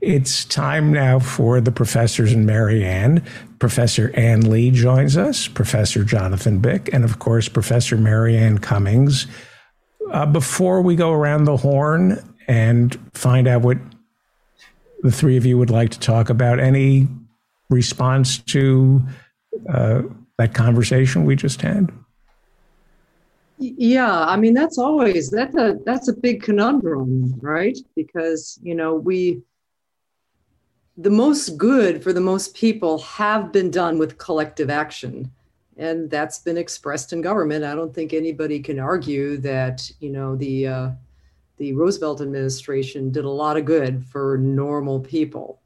It's time now for the professors and Mary Anne. Professor Ann Lee joins us, Professor Jonathan Bick, and of course, Professor Mary Anne Cummings. Uh, before we go around the horn and find out what the three of you would like to talk about, any response to uh, that conversation we just had? Yeah, I mean that's always that's a that's a big conundrum, right? Because you know we the most good for the most people have been done with collective action and that's been expressed in government i don't think anybody can argue that you know the uh, the roosevelt administration did a lot of good for normal people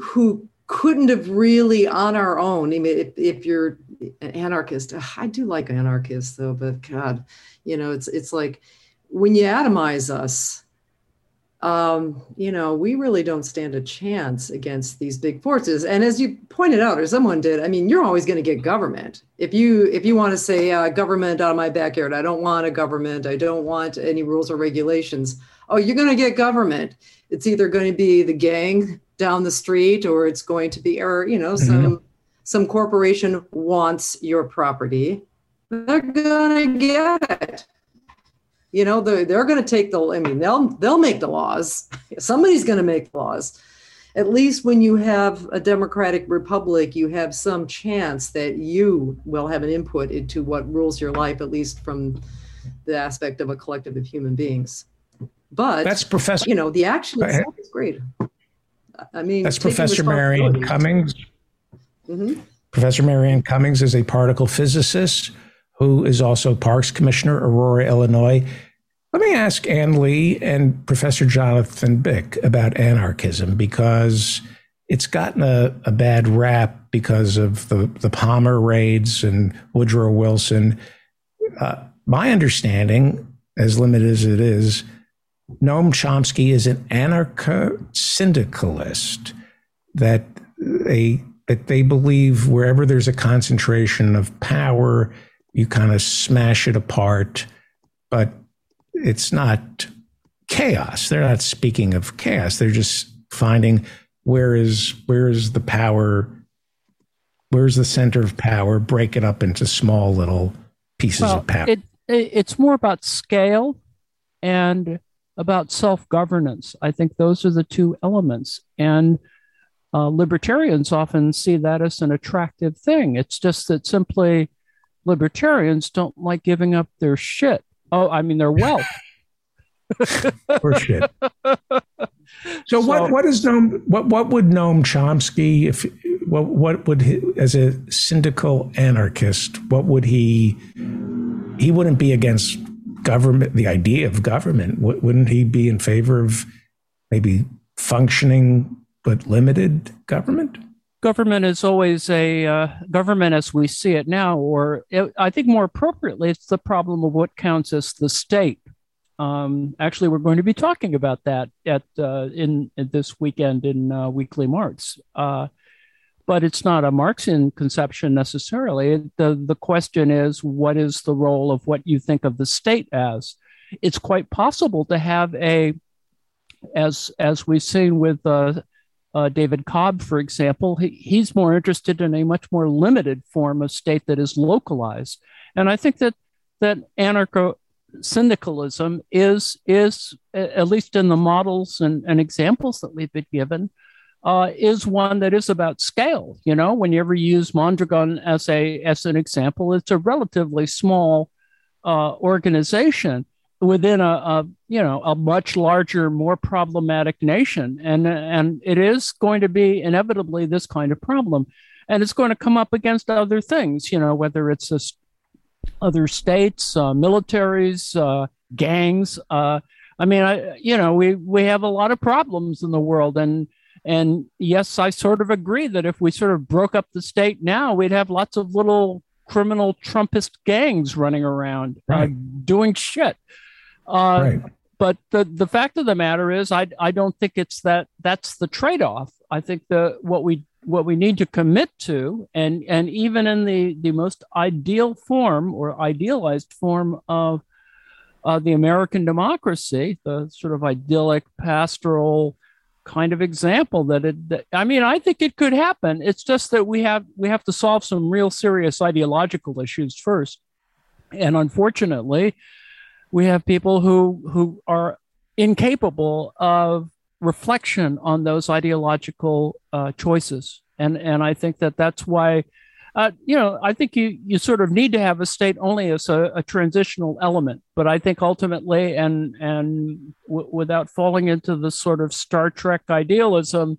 who couldn't have really on our own. I mean, if, if you're an anarchist, I do like anarchists though, but God, you know, it's it's like when you atomize us, um, you know, we really don't stand a chance against these big forces. And as you pointed out, or someone did, I mean, you're always going to get government. If you if you want to say uh, government out of my backyard, I don't want a government. I don't want any rules or regulations. Oh, you're going to get government. It's either going to be the gang down the street or it's going to be or you know some mm-hmm. some corporation wants your property they're going to get it you know they're, they're going to take the i mean they'll they'll make the laws. Somebody's going to make laws. At least when you have a democratic republic you have some chance that you will have an input into what rules your life at least from the aspect of a collective of human beings. But that's professor you know the action itself is great. I mean, that's Professor Mary Anne Cummings. Mm-hmm. Professor Mary Anne Cummings is a particle physicist who is also Parks Commissioner, Aurora, Illinois. Let me ask Ann Lee and Professor Jonathan Bick about anarchism because it's gotten a, a bad rap because of the, the Palmer raids and Woodrow Wilson. Uh, my understanding, as limited as it is, Noam Chomsky is an anarcho syndicalist that they that they believe wherever there's a concentration of power, you kind of smash it apart, but it's not chaos. They're not speaking of chaos. They're just finding where is where is the power where's the center of power break it up into small little pieces well, of power it, it's more about scale and about self governance. I think those are the two elements. And uh, libertarians often see that as an attractive thing. It's just that simply libertarians don't like giving up their shit. Oh, I mean, their wealth. or shit. So, so, what what is Noam what what would Noam Chomsky if what what would he, as a syndical anarchist what would he he wouldn't be against government, the idea of government, wouldn't he be in favor of maybe functioning but limited government? Government is always a uh, government as we see it now, or it, I think more appropriately, it's the problem of what counts as the state. Um, actually, we're going to be talking about that at uh, in, in, this weekend in uh, Weekly Marx. Uh, but it's not a Marxian conception necessarily. The, the question is, what is the role of what you think of the state as? It's quite possible to have a, as, as we've seen with uh, David Cobb, for example, he, he's more interested in a much more limited form of state that is localized. And I think that, that anarcho syndicalism is, is, at least in the models and, and examples that we've been given, uh, is one that is about scale. You know, whenever you use Mondragon as a as an example, it's a relatively small uh, organization within a, a, you know a much larger, more problematic nation, and and it is going to be inevitably this kind of problem, and it's going to come up against other things. You know, whether it's a, other states, uh, militaries, uh, gangs. Uh, I mean, I, you know, we we have a lot of problems in the world, and and yes, I sort of agree that if we sort of broke up the state now, we'd have lots of little criminal Trumpist gangs running around uh, right. uh, doing shit. Uh, right. But the, the fact of the matter is, I, I don't think it's that that's the trade off. I think the what we what we need to commit to, and and even in the the most ideal form or idealized form of uh, the American democracy, the sort of idyllic pastoral kind of example that it that, i mean i think it could happen it's just that we have we have to solve some real serious ideological issues first and unfortunately we have people who who are incapable of reflection on those ideological uh, choices and and i think that that's why uh, you know, I think you you sort of need to have a state only as a, a transitional element, but I think ultimately, and and w- without falling into the sort of Star Trek idealism,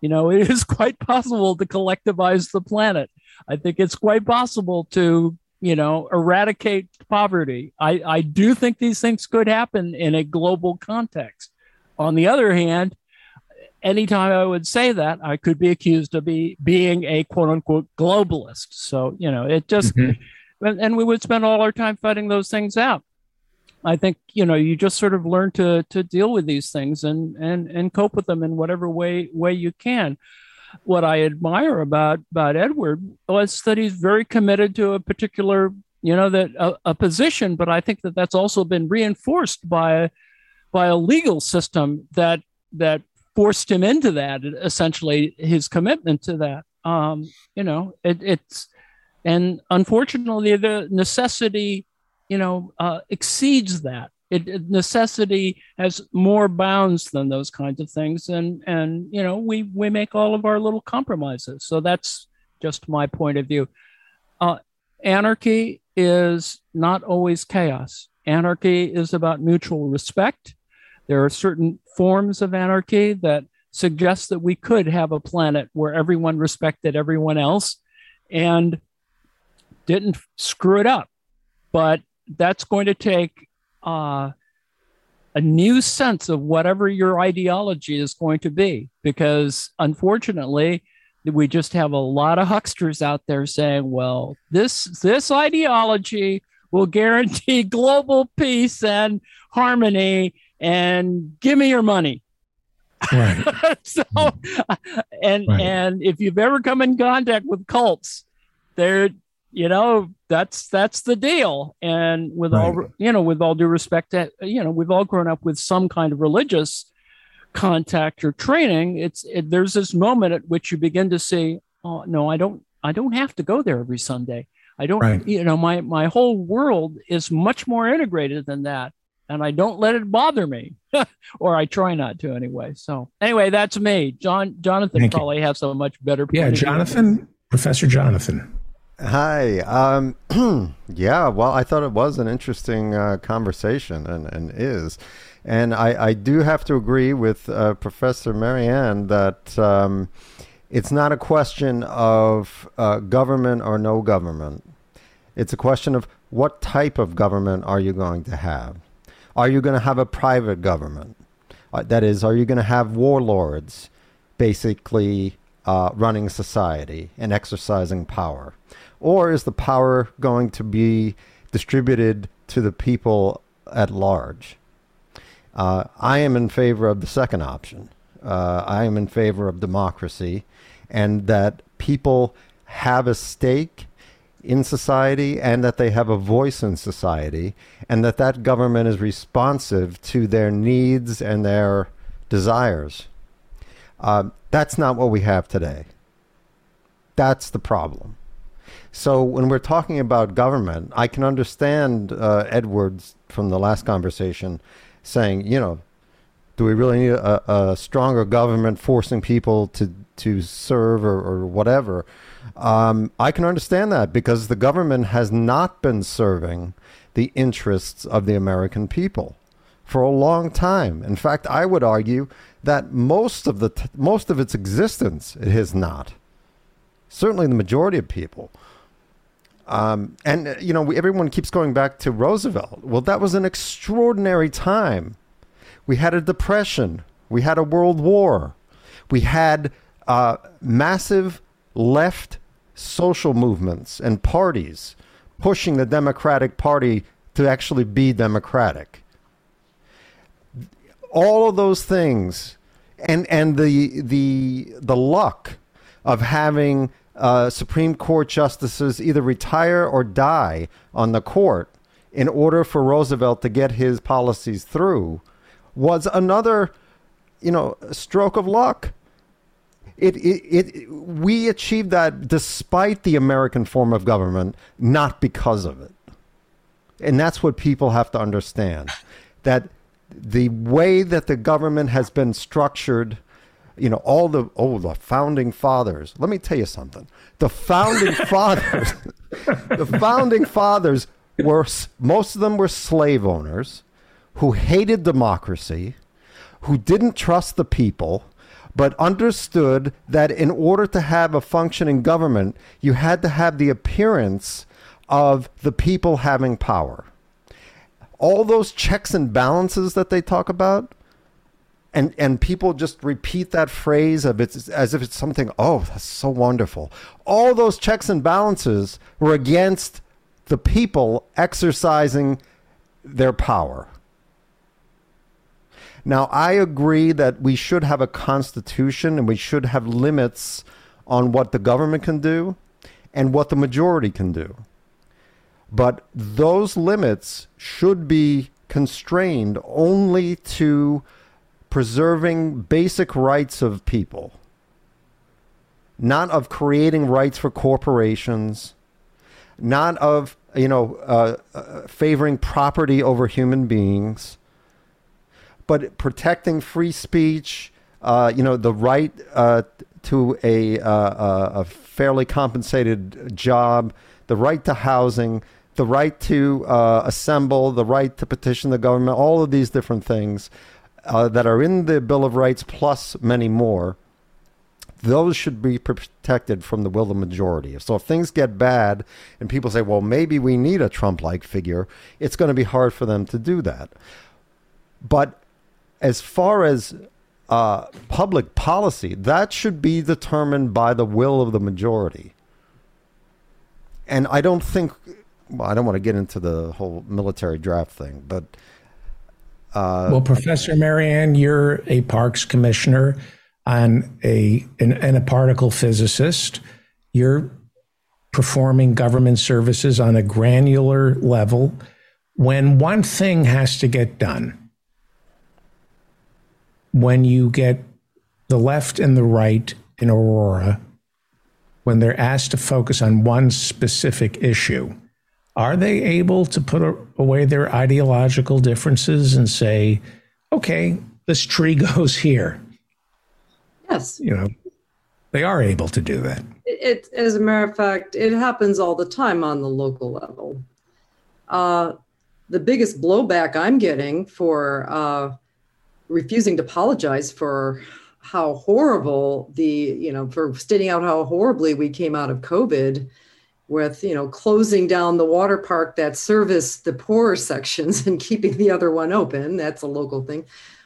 you know, it is quite possible to collectivize the planet. I think it's quite possible to you know eradicate poverty. I I do think these things could happen in a global context. On the other hand, anytime I would say that, I could be accused of be, being a quote unquote globalist. So, you know, it just, mm-hmm. and we would spend all our time fighting those things out. I think, you know, you just sort of learn to, to deal with these things and, and, and cope with them in whatever way, way you can. What I admire about, about Edward was that he's very committed to a particular, you know, that a, a position, but I think that that's also been reinforced by, by a legal system that that forced him into that essentially his commitment to that. Um, you know it, it's and unfortunately the necessity you know uh, exceeds that it, it, necessity has more bounds than those kinds of things. And and you know we we make all of our little compromises. So that's just my point of view. Uh, anarchy is not always chaos. Anarchy is about mutual respect. There are certain forms of anarchy that suggest that we could have a planet where everyone respected everyone else and didn't screw it up. But that's going to take uh, a new sense of whatever your ideology is going to be, because unfortunately, we just have a lot of hucksters out there saying, "Well, this this ideology will guarantee global peace and harmony, and give me your money. Right. so, and right. and if you've ever come in contact with cults, they're you know that's that's the deal. And with right. all you know, with all due respect, to, you know, we've all grown up with some kind of religious contact or training. It's it, there's this moment at which you begin to see, oh no, I don't I don't have to go there every Sunday. I don't, right. you know, my my whole world is much more integrated than that and I don't let it bother me, or I try not to anyway. So anyway, that's me. John Jonathan Thank probably you. has a much better. Yeah, Jonathan, Professor Jonathan. Hi. Um, yeah. Well, I thought it was an interesting uh, conversation, and and is, and I I do have to agree with uh, Professor Mary Anne that. Um, it's not a question of uh, government or no government. It's a question of what type of government are you going to have? Are you going to have a private government? Uh, that is, are you going to have warlords basically uh, running society and exercising power? Or is the power going to be distributed to the people at large? Uh, I am in favor of the second option. Uh, I am in favor of democracy and that people have a stake in society and that they have a voice in society and that that government is responsive to their needs and their desires. Uh, that's not what we have today. That's the problem. So when we're talking about government, I can understand uh, Edwards from the last conversation saying, you know, do we really need a, a stronger government forcing people to to serve or, or whatever? Um, I can understand that because the government has not been serving the interests of the American people for a long time. In fact, I would argue that most of the t- most of its existence it has not. Certainly, the majority of people. Um, and you know, everyone keeps going back to Roosevelt. Well, that was an extraordinary time. We had a depression. We had a world war. We had uh, massive left social movements and parties pushing the Democratic Party to actually be democratic. All of those things, and and the the the luck of having uh, Supreme Court justices either retire or die on the court in order for Roosevelt to get his policies through was another you know, stroke of luck. It, it, it, we achieved that despite the American form of government, not because of it. And that's what people have to understand that the way that the government has been structured, you know, all the, oh, the founding fathers. Let me tell you something. The founding fathers, the founding fathers were, most of them were slave owners who hated democracy, who didn't trust the people, but understood that in order to have a functioning government, you had to have the appearance of the people having power. All those checks and balances that they talk about, and and people just repeat that phrase of it's as if it's something oh that's so wonderful all those checks and balances were against the people exercising their power now, I agree that we should have a constitution and we should have limits on what the government can do and what the majority can do. But those limits should be constrained only to preserving basic rights of people, not of creating rights for corporations, not of you know uh, uh, favoring property over human beings, but protecting free speech, uh, you know, the right uh, to a, uh, a fairly compensated job, the right to housing, the right to uh, assemble, the right to petition the government, all of these different things uh, that are in the Bill of Rights, plus many more. Those should be protected from the will of the majority. So if things get bad and people say, well, maybe we need a Trump like figure, it's going to be hard for them to do that. But as far as uh, public policy, that should be determined by the will of the majority. And I don't think, well, I don't want to get into the whole military draft thing, but. Uh, well, Professor Mary Anne, you're a parks commissioner and a and, and a particle physicist. You're performing government services on a granular level. When one thing has to get done, when you get the left and the right in Aurora, when they're asked to focus on one specific issue, are they able to put away their ideological differences and say, okay, this tree goes here? Yes. You know, they are able to do that. It, as a matter of fact, it happens all the time on the local level. Uh, the biggest blowback I'm getting for uh, refusing to apologize for how horrible the you know for stating out how horribly we came out of covid with you know closing down the water park that serviced the poorer sections and keeping the other one open. That's a local thing.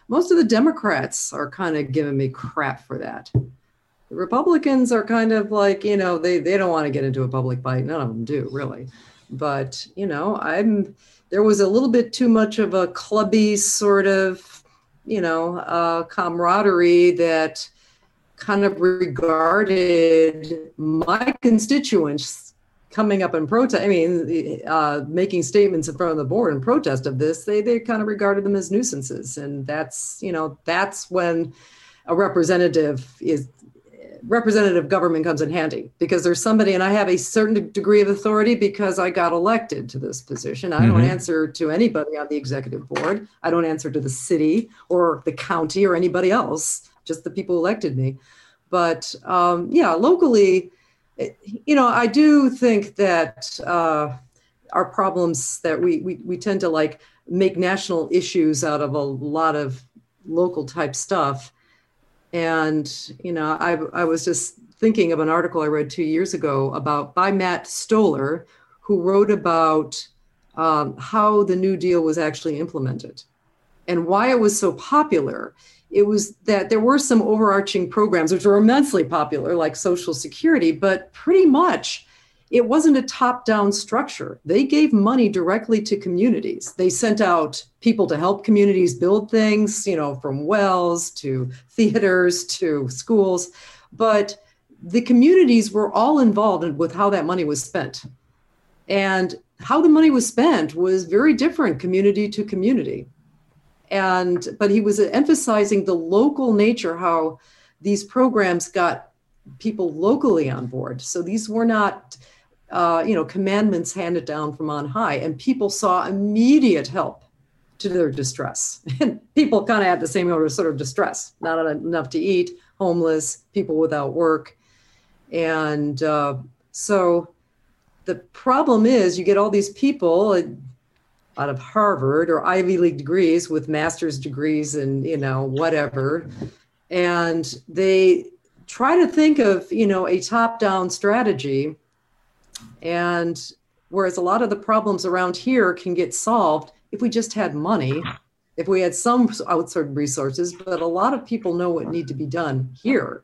Most of the democrats are kind of giving me crap for that. The republicans are kind of like you know they they don't want to get into a public fight. None of them do really. But you know i'm there was a little bit too much of a clubby sort of you know, uh, camaraderie that kind of regarded my constituents coming up in protest. I mean, uh, making statements in front of the board in protest of this, they they kind of regarded them as nuisances, and that's you know that's when a representative is representative government comes in handy because there's somebody and I have a certain degree of authority because I got elected to this position. I mm-hmm. don't answer to anybody on the executive board. I don't answer to the city or the county or anybody else, just the people who elected me. But um, yeah, locally, you know, I do think that uh, our problems that we, we we tend to like make national issues out of a lot of local type stuff and, you know, I, I was just thinking of an article I read two years ago about by Matt Stoller, who wrote about um, how the New Deal was actually implemented and why it was so popular. It was that there were some overarching programs which were immensely popular, like Social Security, but pretty much it wasn't a top down structure. They gave money directly to communities. They sent out people to help communities build things, you know, from wells to theaters to schools. But the communities were all involved with how that money was spent. And how the money was spent was very different community to community. And but he was emphasizing the local nature, how these programs got people locally on board. So these were not, uh, you know, commandments handed down from on high, and people saw immediate help to their distress. And people kind of had the same sort of distress, not enough to eat, homeless, people without work, and uh, so the problem is you get all these people out of Harvard or Ivy League degrees with master's degrees and you know whatever, and they try to think of you know a top-down strategy, and whereas a lot of the problems around here can get solved if we just had money, if we had some outside resources, but a lot of people know what need to be done here.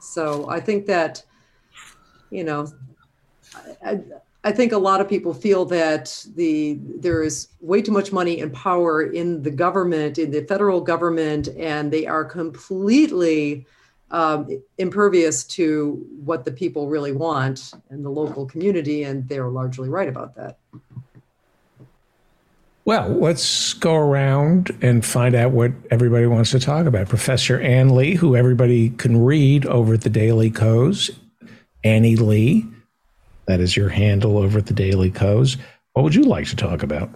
So I think that you know I, I think a lot of people feel that the there is way too much money and power in the government, in the federal government, and they are completely um, impervious to what the people really want in the local community, and they're largely right about that. Well, let's go around and find out what everybody wants to talk about. Professor Ann Lee, who everybody can read over at the Daily Kos, Annie Lee that is your handle over at the Daily Kos. What would you like to talk about?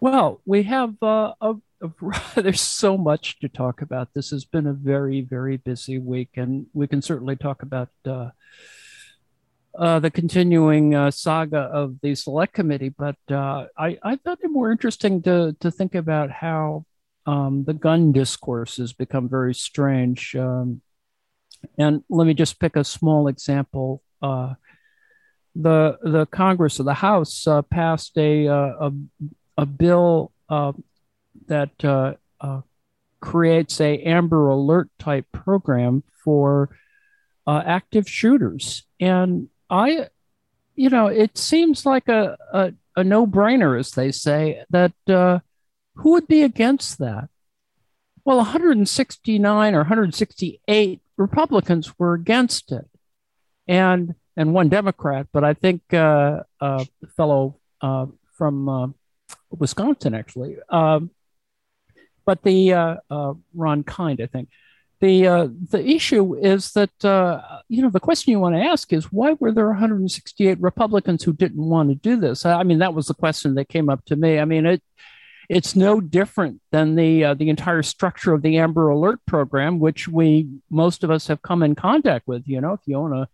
Well, we have uh, a, a, there's so much to talk about. This has been a very, very busy week, and we can certainly talk about uh, uh, the continuing uh, saga of the select committee. But uh, I, I thought it more interesting to to think about how um, the gun discourse has become very strange. Um, and let me just pick a small example. The the Congress of the House uh, passed a, uh, a, a bill uh, that uh, uh, creates a Amber Alert type program for uh, active shooters, and I, you know, it seems like a a, a no brainer, as they say, that who would be against that? Well, 169 or 168 Republicans were against it, and and one Democrat, but I think uh, a fellow uh, from uh, Wisconsin actually. Um, but the uh, uh, Ron Kind, I think. The the issue is that you know the question you want to ask is why were there 168 Republicans who didn't want to do this? I mean that was the question that came up to me. I mean it it's no different than the uh, the entire structure of the Amber Alert program, which we most of us have come in contact with. You know, if you own a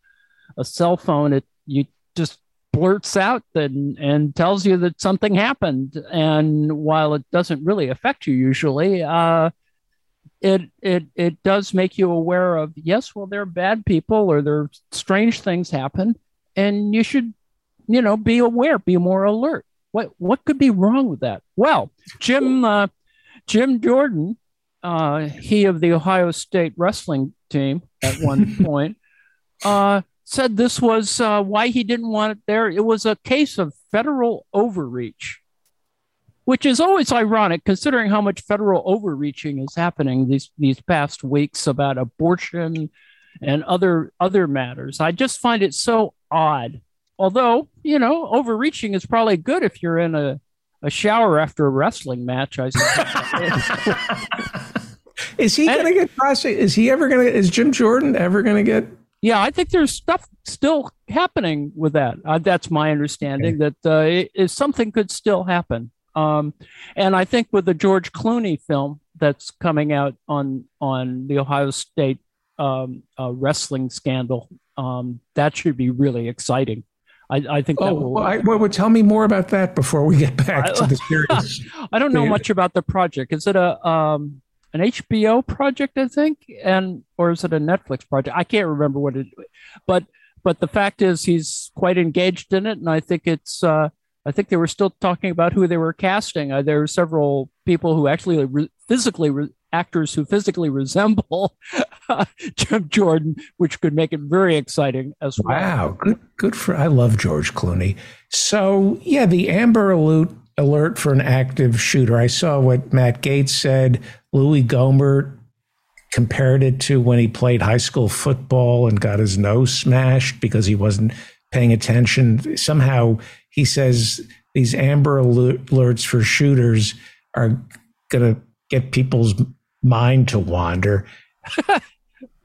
a cell phone, it you just blurts out and, and tells you that something happened. And while it doesn't really affect you usually, uh, it it it does make you aware of yes, well, there are bad people or there are strange things happen, and you should, you know, be aware, be more alert. What what could be wrong with that? Well, Jim uh, Jim Jordan, uh, he of the Ohio State wrestling team at one point, uh, said this was uh, why he didn't want it there. It was a case of federal overreach, which is always ironic considering how much federal overreaching is happening these these past weeks about abortion and other other matters. I just find it so odd. Although you know, overreaching is probably good if you're in a a shower after a wrestling match. I is he going to get prosecuted? Is he ever going to? Is Jim Jordan ever going to get yeah, I think there's stuff still happening with that. Uh, that's my understanding okay. that uh, it, it, something could still happen. Um, and I think with the George Clooney film that's coming out on on the Ohio State um, uh, wrestling scandal, um, that should be really exciting. I, I think. Oh, will, well, I, well, tell me more about that before we get back to the series. I don't know much about the project. Is it a um, an HBO project, I think, and or is it a Netflix project? I can't remember what it. But but the fact is, he's quite engaged in it, and I think it's. Uh, I think they were still talking about who they were casting. Uh, there are several people who actually re- physically re- actors who physically resemble Jim Jordan, which could make it very exciting as well. Wow, good, good for. I love George Clooney. So yeah, the Amber Alert alert for an active shooter. I saw what Matt Gaetz said. Louis Gohmert compared it to when he played high school football and got his nose smashed because he wasn't paying attention. Somehow he says these Amber alerts for shooters are going to get people's mind to wander.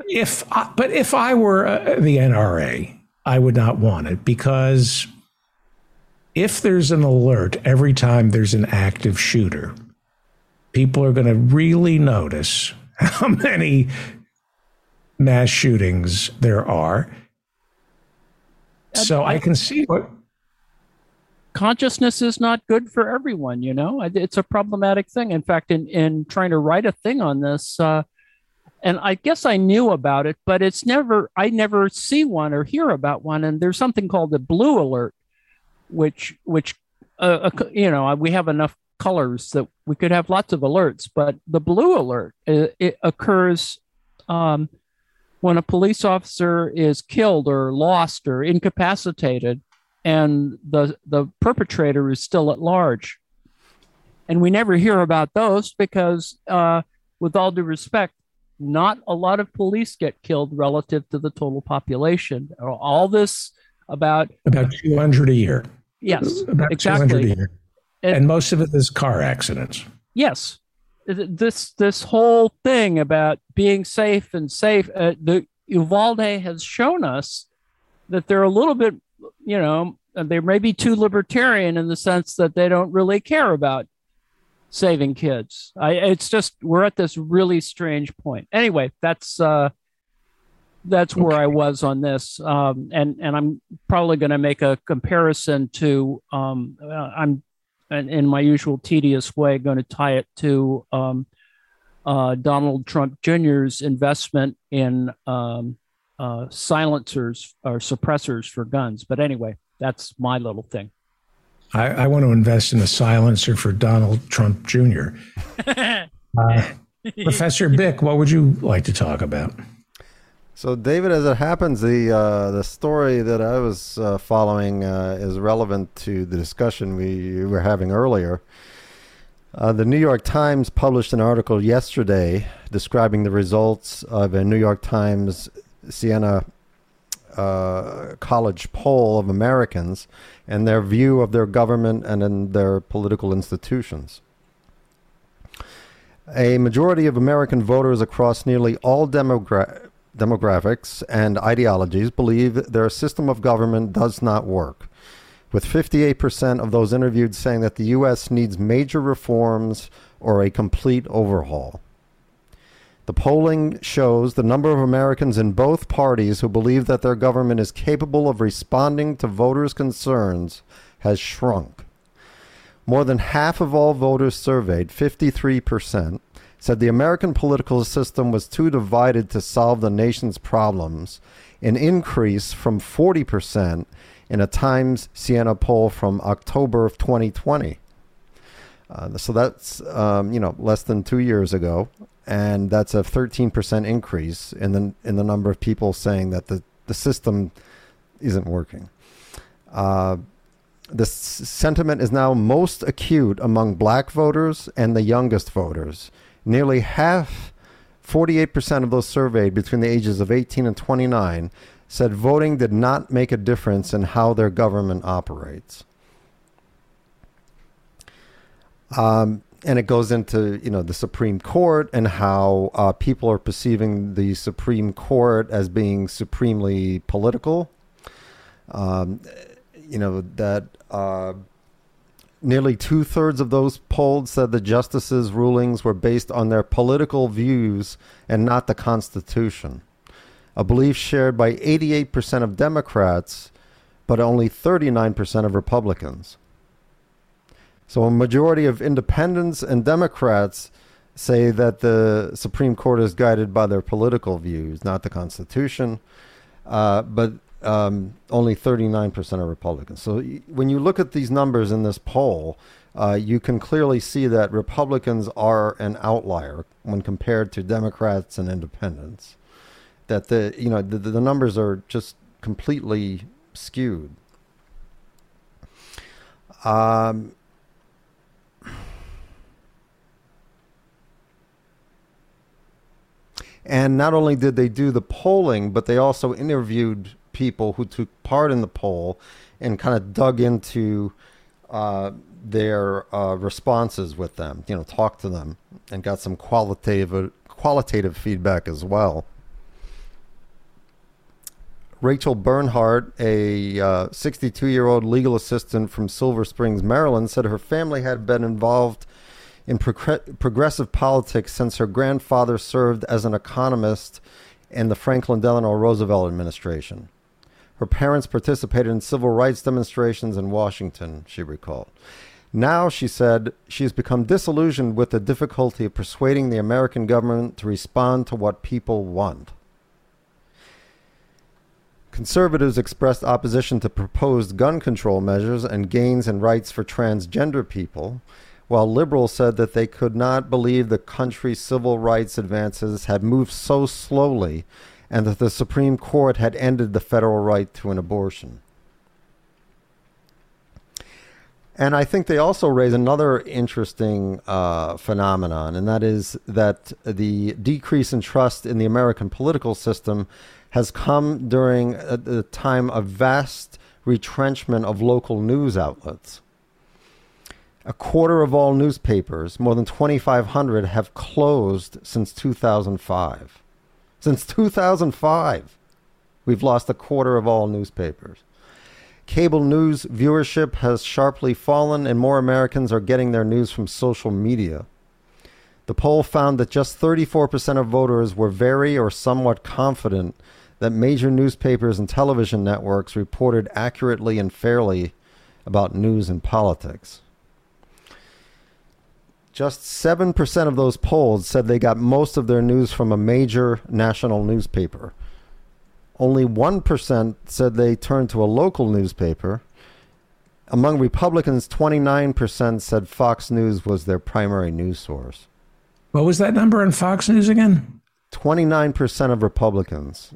if I, but if I were uh, the NRA, I would not want it because if there's an alert every time there's an active shooter, people are going to really notice how many mass shootings there are. So I, can see what consciousness is not good for everyone you know? It's a problematic thing. In fact in in trying to write a thing on this uh, and i guess i knew about it but it's never i never see one or hear about one. And there's something called the blue alert which which uh, uh, you know we have enough colors that we could have lots of alerts but the blue alert it, it occurs um, when a police officer is killed or lost or incapacitated and the the perpetrator is still at large. And we never hear about those because uh, with all due respect not a lot of police get killed relative to the total population. All this about about 200 a year. Yes about exactly a year. And, and most of it is car accidents yes this this whole thing about being safe and safe uh, the Uvalde has shown us that they're a little bit you know, they may be too libertarian in the sense that they don't really care about saving kids. I, it's just we're at this really strange point. Anyway, that's uh, that's where I was on this, um, and and I'm probably going to make a comparison to um, uh, I'm in my usual tedious way going to tie it to um, uh, Donald Trump Jr.'s investment in um, uh, silencers or suppressors for guns. But anyway, that's my little thing. I, I want to invest in a silencer for Donald Trump Jr. uh, Professor Bick, what would you like to talk about? So, David, as it happens, the uh, the story that I was uh, following uh, is relevant to the discussion we were having earlier. Uh, the New York Times published an article yesterday describing the results of a New York Times Siena uh, College poll of Americans and their view of their government and in their political institutions. A majority of American voters across nearly all demogra- demographics and ideologies believe their system of government does not work, with 58% of those interviewed saying that the U.S. needs major reforms or a complete overhaul. The polling shows the number of Americans in both parties who believe that their government is capable of responding to voters' concerns has shrunk. More than half of all voters surveyed, 53%, said the American political system was too divided to solve the nation's problems, an increase from 40% in a Times Siena poll from October of 2020. Uh, so that's um, you know less than two years ago and that's a 13% increase in the in the number of people saying that the, the system isn't working. Uh, the sentiment is now most acute among black voters and the youngest voters. Nearly half, 48% of those surveyed between the ages of 18 and 29, said voting did not make a difference in how their government operates. Um, and it goes into you know the Supreme Court and how uh, people are perceiving the Supreme Court as being supremely political. Um, you know that uh, nearly two thirds of those polled said the justices' rulings were based on their political views and not the Constitution. A belief shared by 88% of Democrats, but only 39% of Republicans. So a majority of independents and Democrats say that the Supreme Court is guided by their political views, not the Constitution. Uh, but um, only 39% are Republicans. So when you look at these numbers in this poll, uh, you can clearly see that Republicans are an outlier when compared to Democrats and independents. That the you know the, the numbers are just completely skewed. Um, And not only did they do the polling, but they also interviewed people who took part in the poll and kind of dug into uh, their uh, responses with them. You know, talked to them and got some qualitative qualitative feedback as well. Rachel Bernhardt, a 62 uh, year old legal assistant from Silver Springs, Maryland, said her family had been involved in pro- progressive politics since her grandfather served as an economist in the Franklin Delano Roosevelt administration. Her parents participated in civil rights demonstrations in Washington, she recalled. Now, she said, she has become disillusioned with the difficulty of persuading the American government to respond to what people want. Conservatives expressed opposition to proposed gun control measures and gains in rights for transgender people, while liberals said that they could not believe the country's civil rights advances had moved so slowly and that the Supreme Court had ended the federal right to an abortion. And I think they also raise another interesting uh, phenomenon, and that is that the decrease in trust in the American political system has come during a, a time of vast retrenchment of local news outlets. A quarter of all newspapers, more than 2,500, have closed since 2005. Since 2005, we've lost a quarter of all newspapers. Cable news viewership has sharply fallen, and more Americans are getting their news from social media. The poll found that just 34% of voters were very or somewhat confident that major newspapers and television networks reported accurately and fairly about news and politics. Just 7% of those polls said they got most of their news from a major national newspaper. Only 1% said they turned to a local newspaper. Among Republicans, 29% said Fox News was their primary news source. What was that number on Fox News again? 29% of Republicans.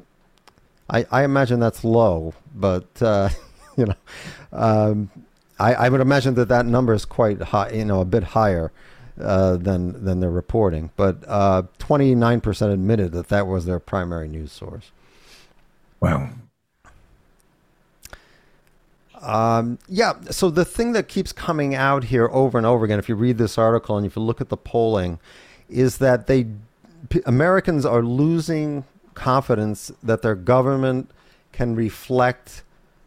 I, I imagine that's low, but, uh, you know, um, I, I would imagine that that number is quite high, you know, a bit higher. Uh, than than they're reporting. But uh, 29% admitted that that was their primary news source. Wow. Um, yeah. So the thing that keeps coming out here over and over again, if you read this article and if you look at the polling, is that they P- Americans are losing confidence that their government can reflect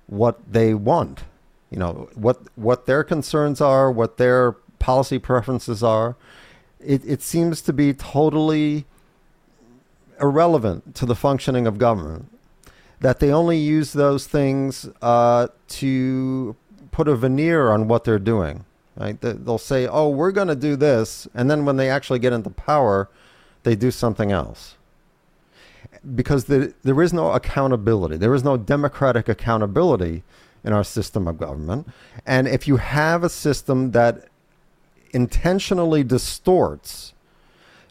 what they want. You know what what their concerns are, what their policy preferences are. It, it seems to be totally irrelevant to the functioning of government that they only use those things uh, to put a veneer on what they're doing. Right? They'll say, "Oh, we're going to do this," and then when they actually get into power, they do something else. Because the, there is no accountability. There is no democratic accountability in our system of government. And if you have a system that intentionally distorts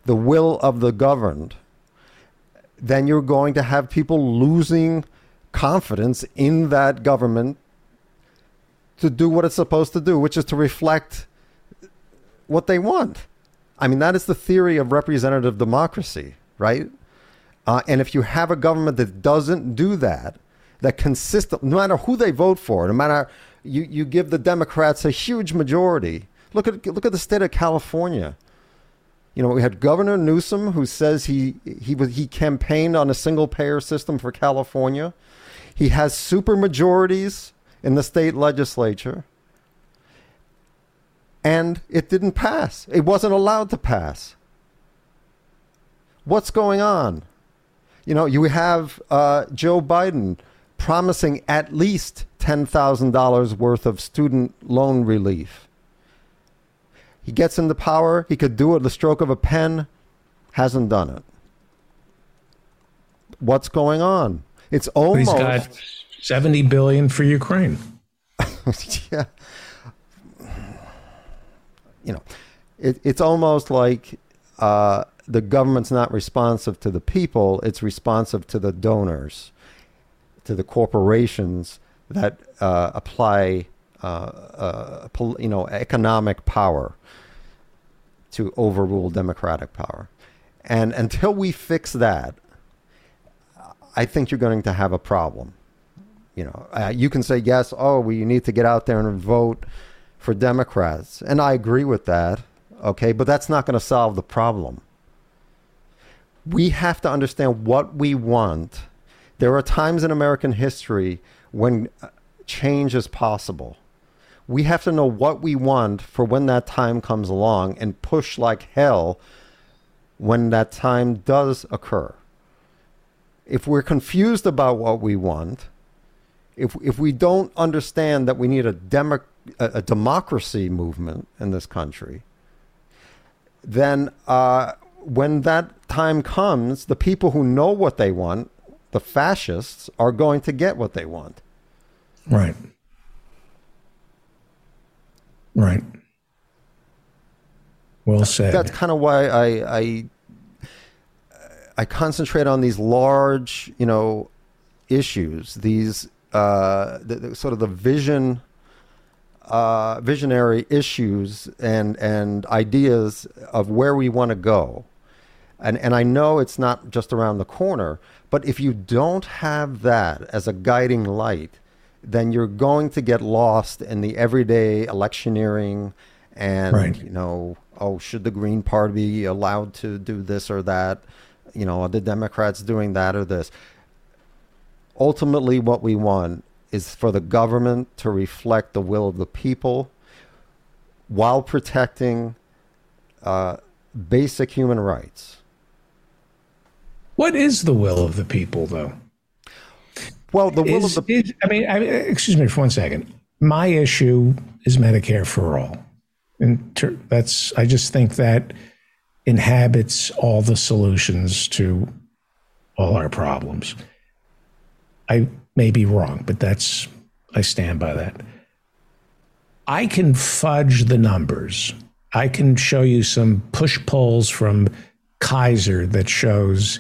the will of the governed, then you're going to have people losing confidence in that government to do what it's supposed to do, which is to reflect what they want. I mean, that is the theory of representative democracy, right? Uh, and if you have a government that doesn't do that, that consistent, no matter who they vote for, no matter you, you give the Democrats a huge majority. Look at look at the state of California. You know, we had Governor Newsom who says he he was he campaigned on a single payer system for California. He has super majorities in the state legislature. And it didn't pass. It wasn't allowed to pass. What's going on? You know, you have uh, Joe Biden promising at least $10,000 worth of student loan relief. He gets into power. He could do it the stroke of a pen. Hasn't done it. What's going on? It's almost. He's got 70 billion for Ukraine. yeah. You know, it, it's almost like uh, the government's not responsive to the people, it's responsive to the donors, to the corporations that uh, apply, uh, uh you know, economic power to overrule democratic power. And until we fix that, I think you're going to have a problem. You know, uh, you can say yes, oh, we need to get out there and vote for Democrats, and I agree with that, okay, but that's not going to solve the problem. We have to understand what we want. There are times in American history when uh, change is possible. We have to know what we want for when that time comes along and push like hell when that time does occur. If we're confused about what we want, if, if we don't understand that we need a, demo, a, a democracy movement in this country, then uh, when that time comes, the people who know what they want, the fascists, are going to get what they want. Right. Right. Well said. That's kind of why I, I I concentrate on these large, you know, issues. These uh, the, the, sort of the vision, uh, visionary issues and and ideas of where we want to go. And and I know it's not just around the corner, but if you don't have that as a guiding light, then you're going to get lost in the everyday electioneering and right. you know, oh, should the Green Party be allowed to do this or that? You know, are the Democrats doing that or this? ultimately what we want is for the government to reflect the will of the people while protecting uh, basic human rights. What is the will of the people, though? Well, the will is, of the. Is, I mean, I, excuse me for one second. My issue is Medicare for all, and ter- that's. I just think that inhabits all the solutions to all our problems. I may be wrong, but that's, I stand by that. I can fudge the numbers. I can show you some push polls from Kaiser that shows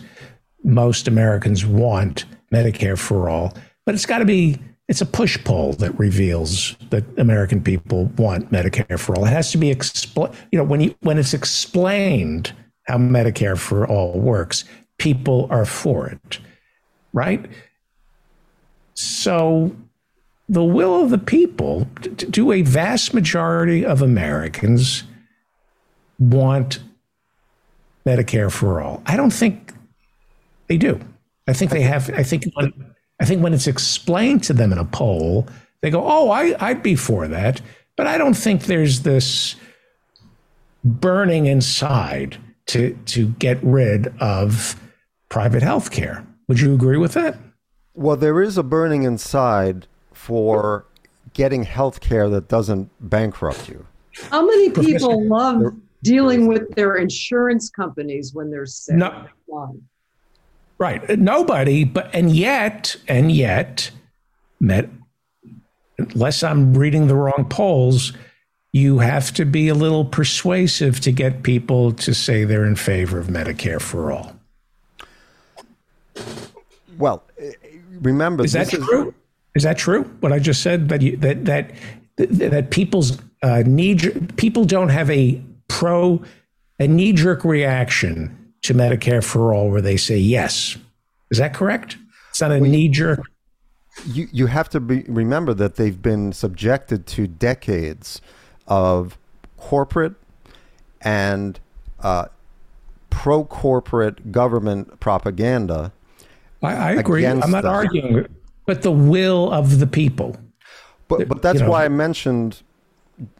most Americans want Medicare for all, but it's got to be it's a push pull that reveals that American people want Medicare for all. It has to be expl- you know when you when it's explained how Medicare for all works, people are for it. Right? So, the will of the people, do a vast majority of Americans want Medicare for all? I don't think they do. I think they have. I think when, I think when it's explained to them in a poll, they go, "Oh, I, I'd be for that," but I don't think there's this burning inside to to get rid of private health care. Would you agree with that? Well, there is a burning inside for getting health care that doesn't bankrupt you. How many people love dealing with their insurance companies when they're sick? No. Right. Nobody, but and yet, and yet, met unless I'm reading the wrong polls, you have to be a little persuasive to get people to say they're in favor of Medicare for all. Well, remember, is that true? Is, is, that true? What I just said that you, that that that people's uh, knee people don't have a pro a knee jerk reaction to Medicare for all where they say yes. Is that correct? It's not a well, knee jerk. You you have to be, remember that they've been subjected to decades of corporate and uh, pro corporate government propaganda I, I agree. I'm not them. arguing, but the will of the people. But but that's you know, why I mentioned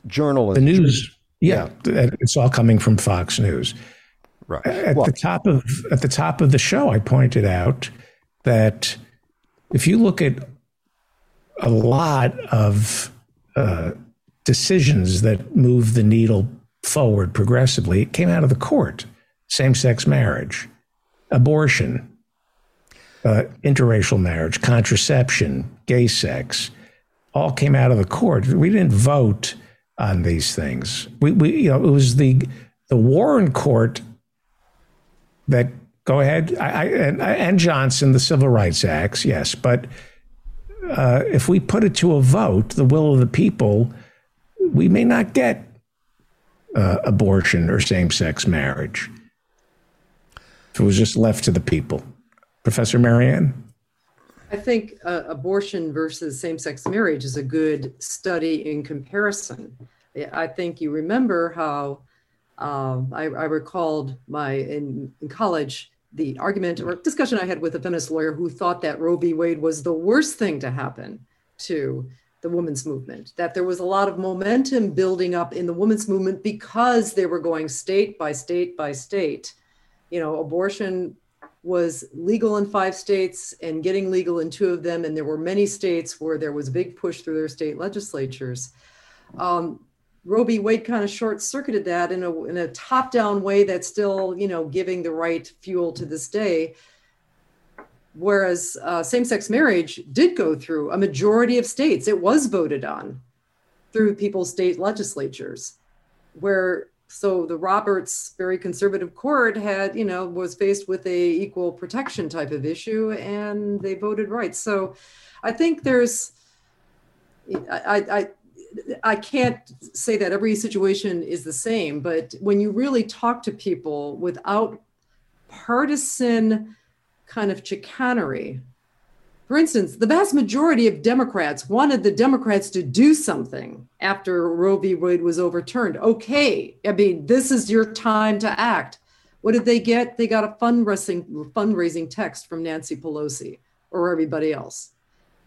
journalism. The news, yeah, yeah, it's all coming from Fox News. Right. At the top of at the top of the show, I pointed out that if you look at a lot of uh, decisions that move the needle forward progressively, it came out of the court. Same-sex marriage, abortion, uh, interracial marriage, contraception, gay sex, all came out of the court. We didn't vote on these things. We, we you know, it was the the Warren Court that go ahead. I, I and, and, Johnson, the Civil Rights Acts, yes, but uh, if we put it to a vote, the will of the people, we may not get uh, abortion or same sex marriage. If it was just left to the people. Professor Mary Anne? I think uh, abortion versus same sex marriage is a good study in comparison I think you remember how um, I, I, recalled my in, in, college the argument or discussion I had with a feminist lawyer who thought that Roe v. Wade was the worst thing to happen to the women's movement, that there was a lot of momentum building up in the women's movement because they were going state by state by state. You know, abortion was legal in five states and getting legal in two of them. And there were many states where there was a big push through their state legislatures. Um, Roe v. Wade kind of short circuited that in a, in a top down way that's still, you know, giving the right fuel to this day. Whereas uh, same sex marriage did go through a majority of states, it was voted on through people's state legislatures, where so the Roberts very conservative court had, you know, was faced with a equal protection type of issue and they voted right. So I think there's, I, I, I can't say that every situation is the same, but when you really talk to people without partisan kind of chicanery, for instance, the vast majority of Democrats wanted the Democrats to do something after Roe v. Wade was overturned. Okay, I mean, this is your time to act. What did they get? They got a fundraising fundraising text from Nancy Pelosi or everybody else.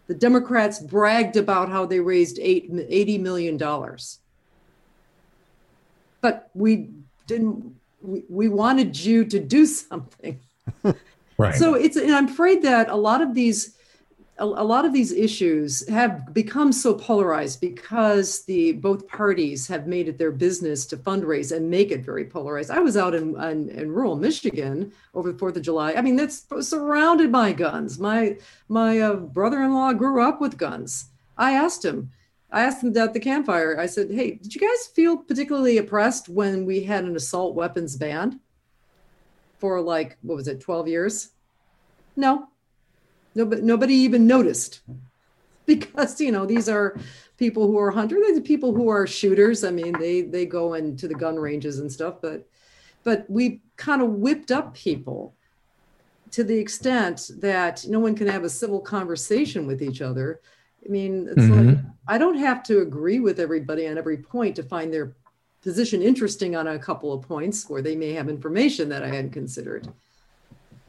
The Democrats bragged about how they raised eight, $80 million. But we didn't, we, we wanted you to do something. right. So it's, and I'm afraid that a lot of these a, a, lot of these issues have become so polarized because the both parties have made it their business to fundraise and make it very polarized. I was out in, in, in rural Michigan over the Fourth of July. I mean, that's surrounded by guns. My my uh, brother-in-law grew up with guns. I asked him. I asked him at the campfire. I said, "Hey, did you guys feel particularly oppressed when we had an assault weapons ban for like what was it, twelve years?" No, Nobody, nobody even noticed because you know these are people who are hunters. These are people who are shooters. I mean, they they go into the gun ranges and stuff, but but we kind of whipped up people to the extent that no one can have a civil conversation with each other. I mean, it's mm-hmm. like I don't have to agree with everybody on every point to find their position interesting on a couple of points where they may have information that I hadn't considered.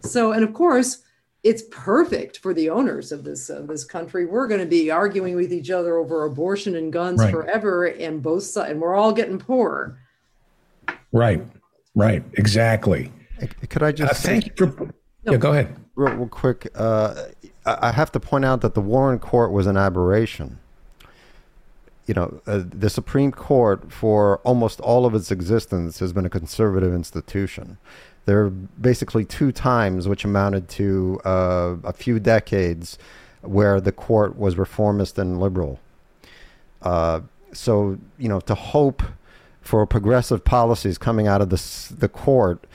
So, and of course, it's perfect for the owners of this of this country. We're going to be arguing with each other over abortion and guns right. forever, and both sides, and we're all getting poorer. Right, right, exactly. Could I just uh, thank you for? No. Yeah, go ahead. Real, real quick, uh, I have to point out that the Warren Court was an aberration. You know, uh, the Supreme Court, for almost all of its existence, has been a conservative institution. There are basically two times, which amounted to uh, a few decades, where the court was reformist and liberal. Uh, so, you know, to hope for progressive policies coming out of the, the court,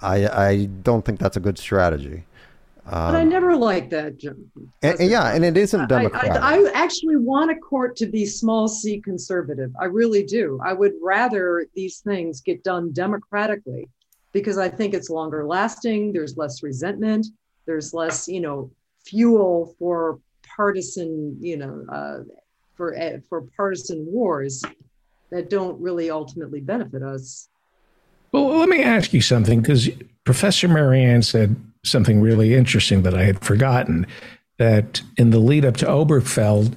I, I don't think that's a good strategy. Um, but I never liked that. And, and yeah, and it isn't democratic. I, I, I, actually want a court to be small c conservative. I really do. I would rather these things get done democratically because I think it's longer lasting. There's less resentment. There's less, you know, fuel for partisan, you know, uh, for uh, for partisan wars that don't really ultimately benefit us. Well, let me ask you something because Professor Mary Anne said something really interesting that I had forgotten. That in the lead up to Obergefell,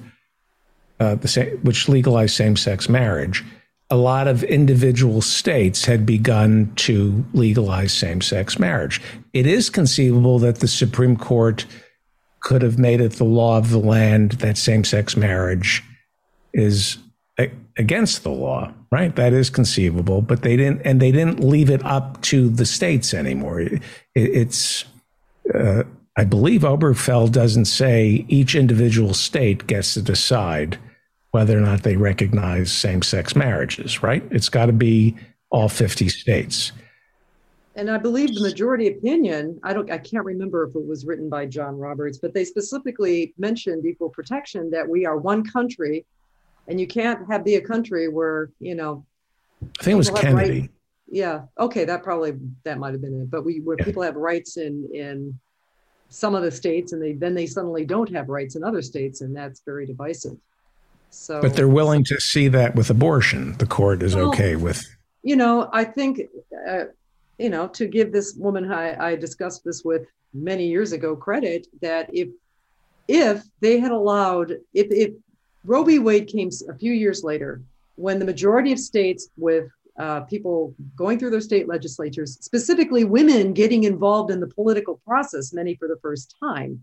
uh, the which legalized same sex marriage, a lot of individual states had begun to legalize same sex marriage. It is conceivable that the Supreme Court could have made it the law of the land that same sex marriage is a- against the law, right? That is conceivable, but they didn't, and they didn't leave it up to the states anymore. It, it's, uh, I believe Obergefell doesn't say each individual state gets to decide whether or not they recognize same sex marriages, right? It's got to be all 50 states. And I believe the majority opinion, I don't I can't remember if it was written by John Roberts, but they specifically mentioned equal protection that we are one country and you can't have be a country where, you know, I think it was Kennedy. Right, yeah. Okay, that probably that might have been it. But we where yeah. people have rights in in some of the states and they then they suddenly don't have rights in other states and that's very divisive. So, but they're willing to see that with abortion. The court is well, okay with. You know, I think, uh, you know, to give this woman I, I discussed this with many years ago credit that if if they had allowed if if Roe v. Wade came a few years later, when the majority of states with uh, people going through their state legislatures, specifically women getting involved in the political process, many for the first time,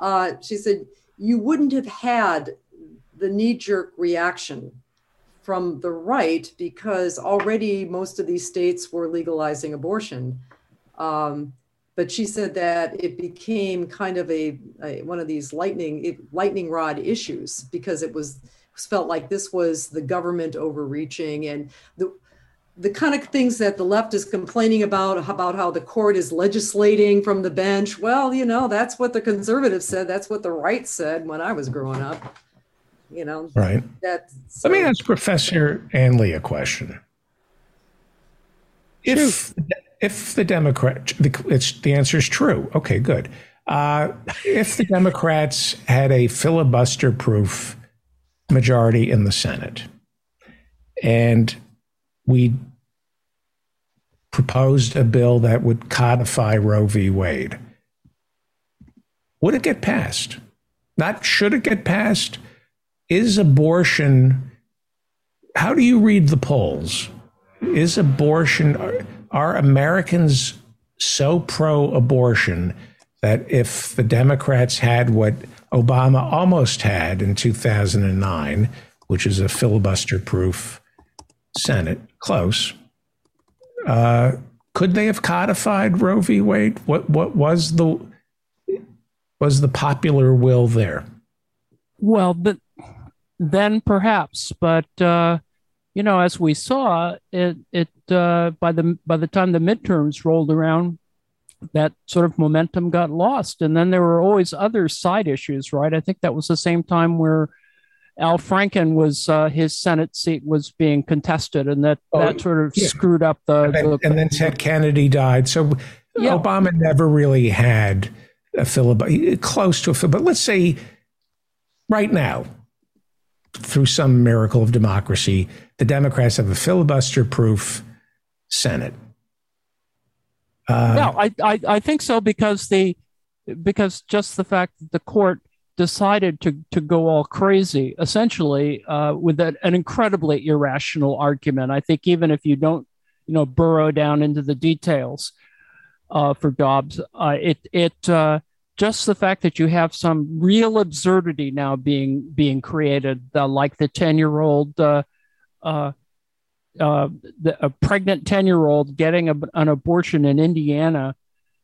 uh, she said, you wouldn't have had the knee jerk reaction from the right because already most of these states were legalizing abortion. Um, but she said that it became kind of a, a one of these lightning lightning rod issues because it was felt like this was the government overreaching and the the kind of things that the left is complaining about about how the court is legislating from the bench. Well you know that's what the conservatives said. That's what the right said when i was growing up you know right that so. let me ask professor Ann Lee a question if if the democrat the, it's the answer is true okay good uh, if the democrats had a filibuster proof majority in the senate and we proposed a bill that would codify Roe v. Wade. Would it get passed? Not should it get passed? Is abortion, how do you read the polls? Is abortion, are, are Americans so pro abortion that if the Democrats had what Obama almost had in 2009, which is a filibuster proof Senate, close, uh, could they have codified Roe v. Wade? What what was the was the popular will there? Well, but then perhaps, but uh, you know, as we saw, it it uh, by the by the time the midterms rolled around, that sort of momentum got lost, and then there were always other side issues, right? I think that was the same time where Al Franken was uh, his Senate seat was being contested, and that oh, that sort of yeah. screwed up the. And, the, and then Ted Kennedy died, so yeah. Obama never really had a filibuster close to a filibuster. But let's say right now, through some miracle of democracy, the Democrats have a filibuster-proof Senate. Uh, no, I, I I think so because the because just the fact that the court decided to to go all crazy, essentially uh, with an, an incredibly irrational argument. I think even if you don't, you know, burrow down into the details uh, for Dobbs, uh, it it uh, just the fact that you have some real absurdity now being being created, like the ten year old. Uh, uh, the, a pregnant 10 year old getting a, an abortion in Indiana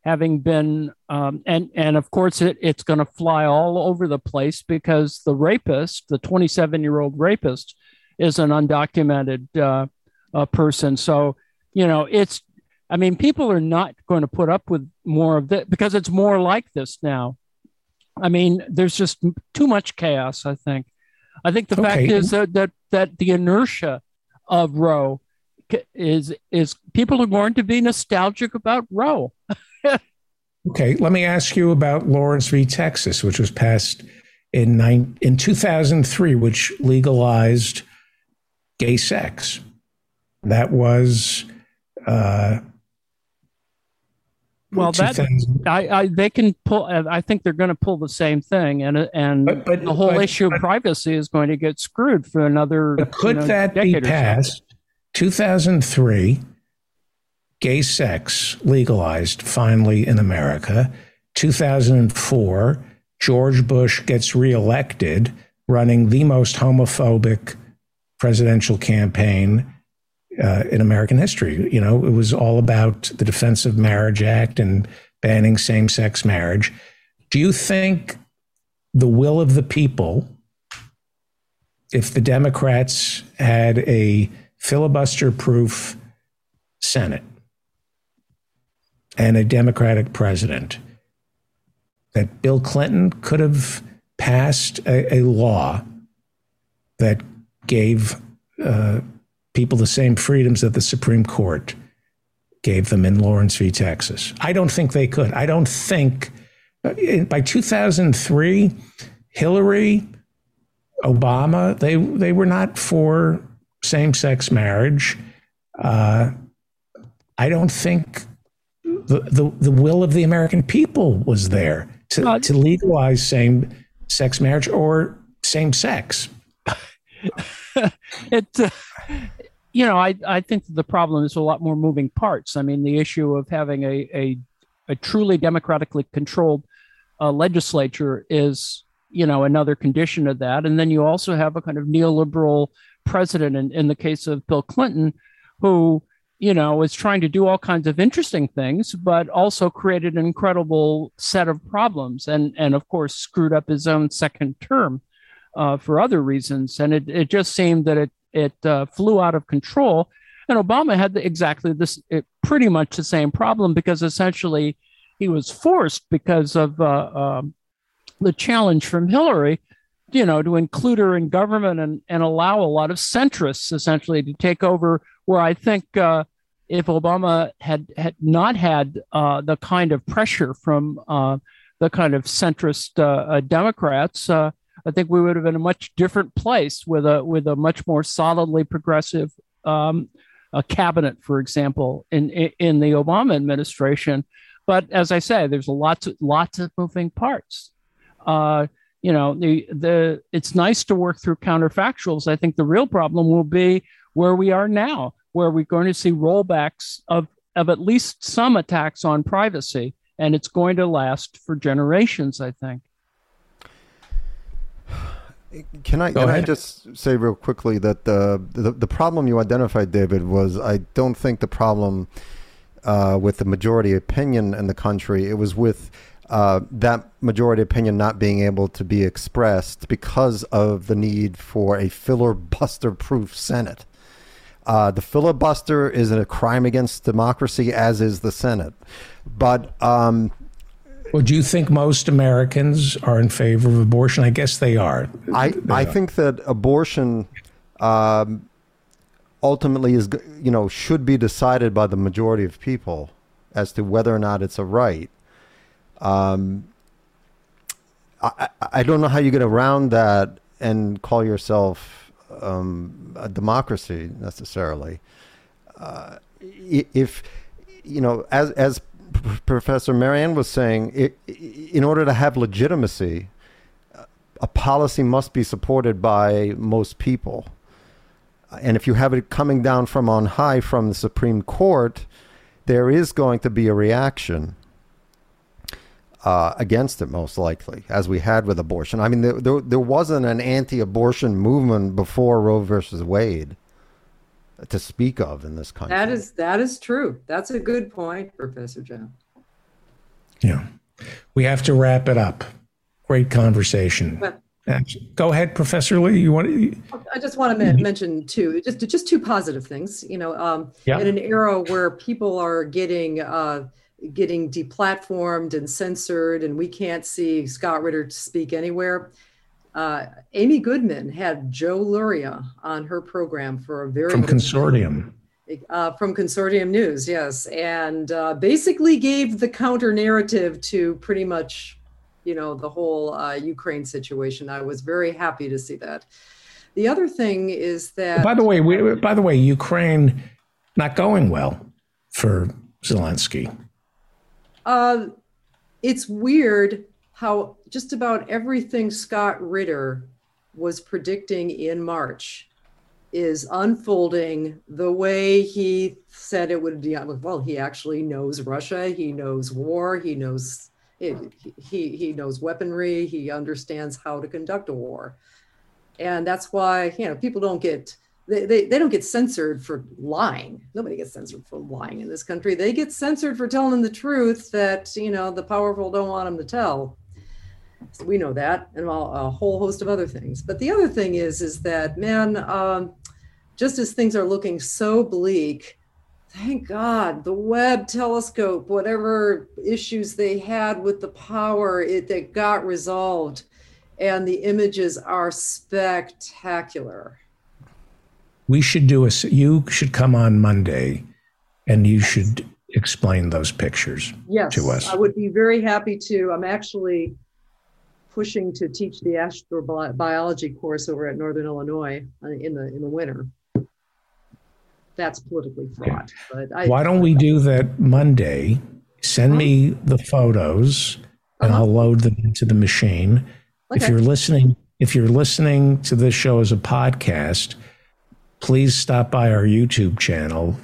having been um, and and of course it, it's going to fly all over the place because the rapist the 27 year old rapist is an undocumented uh, uh, person so you know it's i mean people are not going to put up with more of that because it's more like this now i mean there's just too much chaos i think i think the okay. fact is that, that that the inertia of roe is is people are going to be nostalgic about roe okay, let me ask you about Lawrence v. Texas, which was passed in nine, in 2003, which legalized gay sex. That was. Uh, well, that I, I, they can pull. Uh, I think they're going to pull the same thing, and uh, and but, but, the whole but, issue of privacy is going to get screwed for another. could you know, that be passed? 2003 gay sex legalized finally in America. 2004, George Bush gets reelected, running the most homophobic presidential campaign uh, in American history. You know, it was all about the Defense of Marriage Act and banning same sex marriage. Do you think the will of the people, if the Democrats had a filibuster proof Senate, and a Democratic president, that Bill Clinton could have passed a, a law that gave uh, people the same freedoms that the Supreme Court gave them in Lawrence v. Texas. I don't think they could. I don't think uh, by 2003, Hillary Obama, they they were not for same-sex marriage. Uh, I don't think the, the the will of the American people was there to, uh, to legalize same-sex marriage or same sex. it, uh, you know, I I think the problem is a lot more moving parts. I mean, the issue of having a a, a truly democratically controlled uh, legislature is you know another condition of that, and then you also have a kind of neoliberal president in, in the case of Bill Clinton, who you know is trying to do all kinds of interesting things, but also created an incredible set of problems, and and of course screwed up his own second term uh, for other reasons, and it it just seemed that it it uh, flew out of control. And Obama had exactly this, it, pretty much the same problem because essentially he was forced because of uh, uh, the challenge from Hillary, you know, to include her in government and, and allow a lot of centrists essentially to take over. Where I think uh, if Obama had had not had uh, the kind of pressure from uh, the kind of centrist uh, Democrats, I think we would have been in a much different place with a with a much more solidly progressive um, cabinet, for example, in, in the Obama administration. But as I say, there's lots of lots of moving parts. Uh, you know, the the it's nice to work through counterfactuals. I think the real problem will be where we are now, where we're going to see rollbacks of of at least some attacks on privacy, and it's going to last for generations. I think. Can I can I just say real quickly that the, the, the problem you identified, David, was I don't think the problem uh, with the majority opinion in the country. It was with uh, that majority opinion not being able to be expressed because of the need for a filibuster-proof Senate. Uh, the filibuster is a crime against democracy, as is the Senate. But um, well, do you think most Americans are in favor of abortion? I guess they are. I, they I are. think that abortion um, ultimately is, you know, should be decided by the majority of people as to whether or not it's a right. Um, I, I don't know how you get around that and call yourself um, a democracy necessarily. Uh, if you know, as as Professor Mary Anne was saying, it, in order to have legitimacy, a policy must be supported by most people. And if you have it coming down from on high from the Supreme Court, there is going to be a reaction uh, against it, most likely, as we had with abortion. I mean, there, there, there wasn't an anti abortion movement before Roe versus Wade to speak of in this country. That is that is true. That's a good point, Professor John. Yeah, we have to wrap it up. Great conversation. Well, Go ahead, Professor Lee. You want? To... I just want to mention two, just just two positive things. You know, um, yeah. in an era where people are getting uh, getting deplatformed and censored, and we can't see Scott Ritter speak anywhere uh, Amy Goodman had Joe Lauria on her program for a very from Consortium. Uh, from Consortium News, yes, and uh, basically gave the counter narrative to pretty much, you know, the whole uh, Ukraine situation. I was very happy to see that. The other thing is that. By the way, we, by the way, Ukraine not going well for Zelensky. Uh, it's weird how just about everything Scott Ritter was predicting in March is unfolding the way he said it would be. Well, he actually knows Russia. He knows war. He knows it, he he knows weaponry. He understands how to conduct a war, and that's why you know people don't get they, they, they don't get censored for lying. Nobody gets censored for lying in this country. They get censored for telling the truth that you know the powerful don't want them to tell. So we know that, and a whole host of other things. But the other thing is, is that man, um, just as things are looking so bleak, thank God the Webb telescope, whatever issues they had with the power, it that got resolved, and the images are spectacular. We should do a. You should come on Monday, and you should explain those pictures yes, to us. I would be very happy to. I'm actually pushing to teach the astrobiology course over at Northern Illinois uh, in the in the winter. That's politically fraught. But I, why don't we do that Monday? Send me the photos, and uh-huh. I'll load them into the machine. Okay. If you're listening, if you're listening to this show as a podcast, please stop by our YouTube channel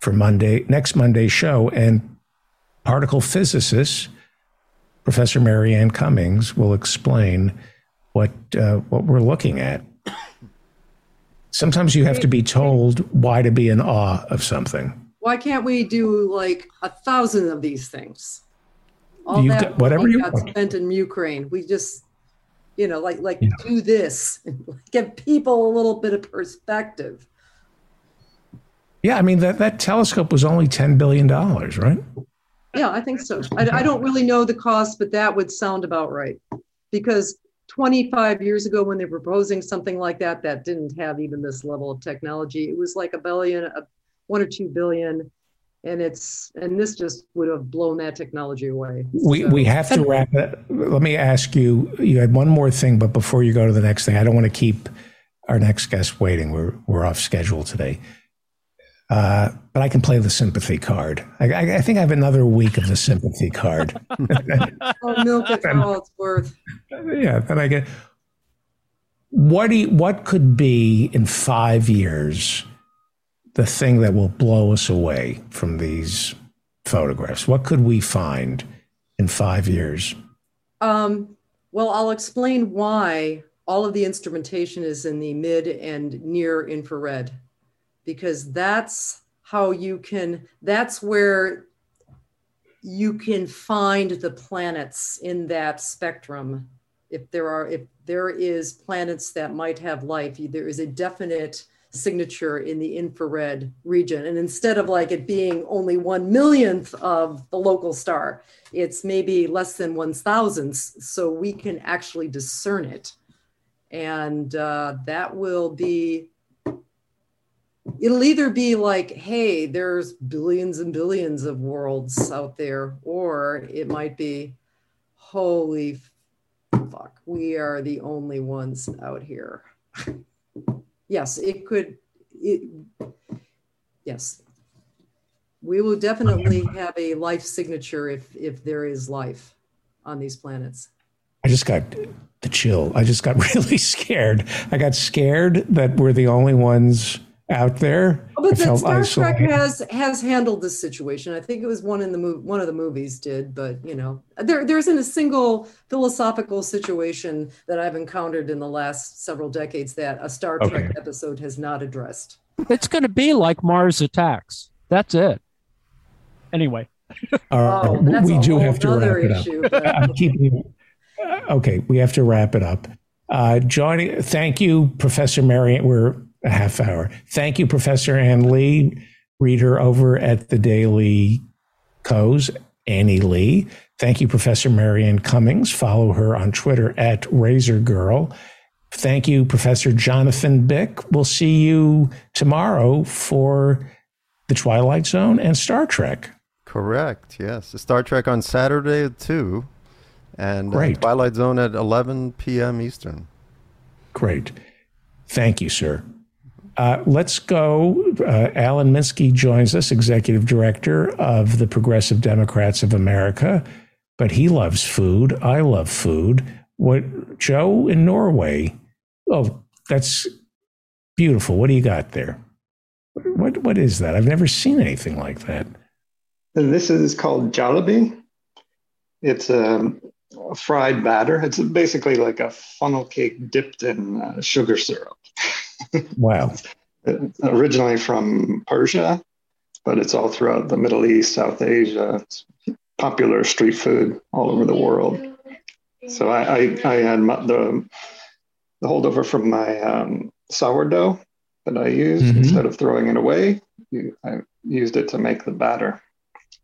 for Monday next Monday's show and particle physicist Professor Mary Anne Cummings will explain what uh, what we're looking at. Sometimes you have to be told why to be in awe of something. Why can't we do like a thousand of these things? All You've that got, whatever you got want. spent in Ukraine, we just, you know, like like yeah. do this, give people a little bit of perspective. Yeah, I mean that that telescope was only ten billion dollars, right? Yeah, I think so. I, I don't really know the cost, but that would sound about right. Because 25 years ago, when they were proposing something like that, that didn't have even this level of technology. It was like a billion, a, one or two billion, and it's and this just would have blown that technology away. We so. we have to wrap it. Let me ask you. You had one more thing, but before you go to the next thing, I don't want to keep our next guest waiting. We're we're off schedule today. Uh, but I can play the sympathy card. I, I, think I have another week of the sympathy card. oh, milk it for all it's worth. Yeah, and I get what do you, what could be in five years the thing that will blow us away from these photographs? What could we find in five years? Um, well, I'll explain why all of the instrumentation is in the mid and near infrared because that's how you can that's where you can find the planets in that spectrum. If there are if there is planets that might have life there is a definite signature in the infrared region. And instead of like it being only one millionth of the local star it's maybe less than one thousandth. So we can actually discern it. And uh, that will be it'll either be like, hey, there's billions and billions of worlds out there, or it might be, holy fuck, we are the only ones out here. yes, it could. It, yes, we will definitely have a life signature if if there is life on these planets. I just got the chill. I just got really scared. I got scared that we're the only ones out there. Oh, but Star isolated. Trek has has handled this situation. I think it was one in the movie, one of the movies did, but you know, there there isn't a single philosophical situation that I've encountered in the last several decades that a Star Trek okay. episode has not addressed. It's going to be like Mars Attacks. That's it. Anyway. Uh, oh, we do have to wrap it issue, up. I'm keeping. Okay, we have to wrap it up. Uh, Johnny, thank you, Professor Marion. We're a half hour. Thank you, Professor Ann Lee, reader over at the Daily Kos, Annie Lee. Thank you, Professor Mary Anne Cummings. Follow her on Twitter at Razor Girl. Thank you, Professor Jonathan Bick. We'll see you tomorrow for The Twilight Zone and Star Trek. Correct. Yes. The Star Trek on Saturday at 2 and uh, Twilight Zone at 11 p.m. Eastern. Great. Thank you, sir. Uh, let's go. Uh, Alan Minsky joins us, executive director of the Progressive Democrats of America, but he loves food. I love food. What Joe in Norway? Oh, that's beautiful. What do you got there? What what is that? I've never seen anything like that. This is called jalebi. It's a, a fried batter. It's basically like a funnel cake dipped in uh, sugar syrup. Wow. originally from Persia, but it's all throughout the Middle East, South Asia. It's popular street food all over the world. So I, I, I had my, the, the holdover from my um, sourdough that I used mm-hmm. instead of throwing it away. I used it to make the batter,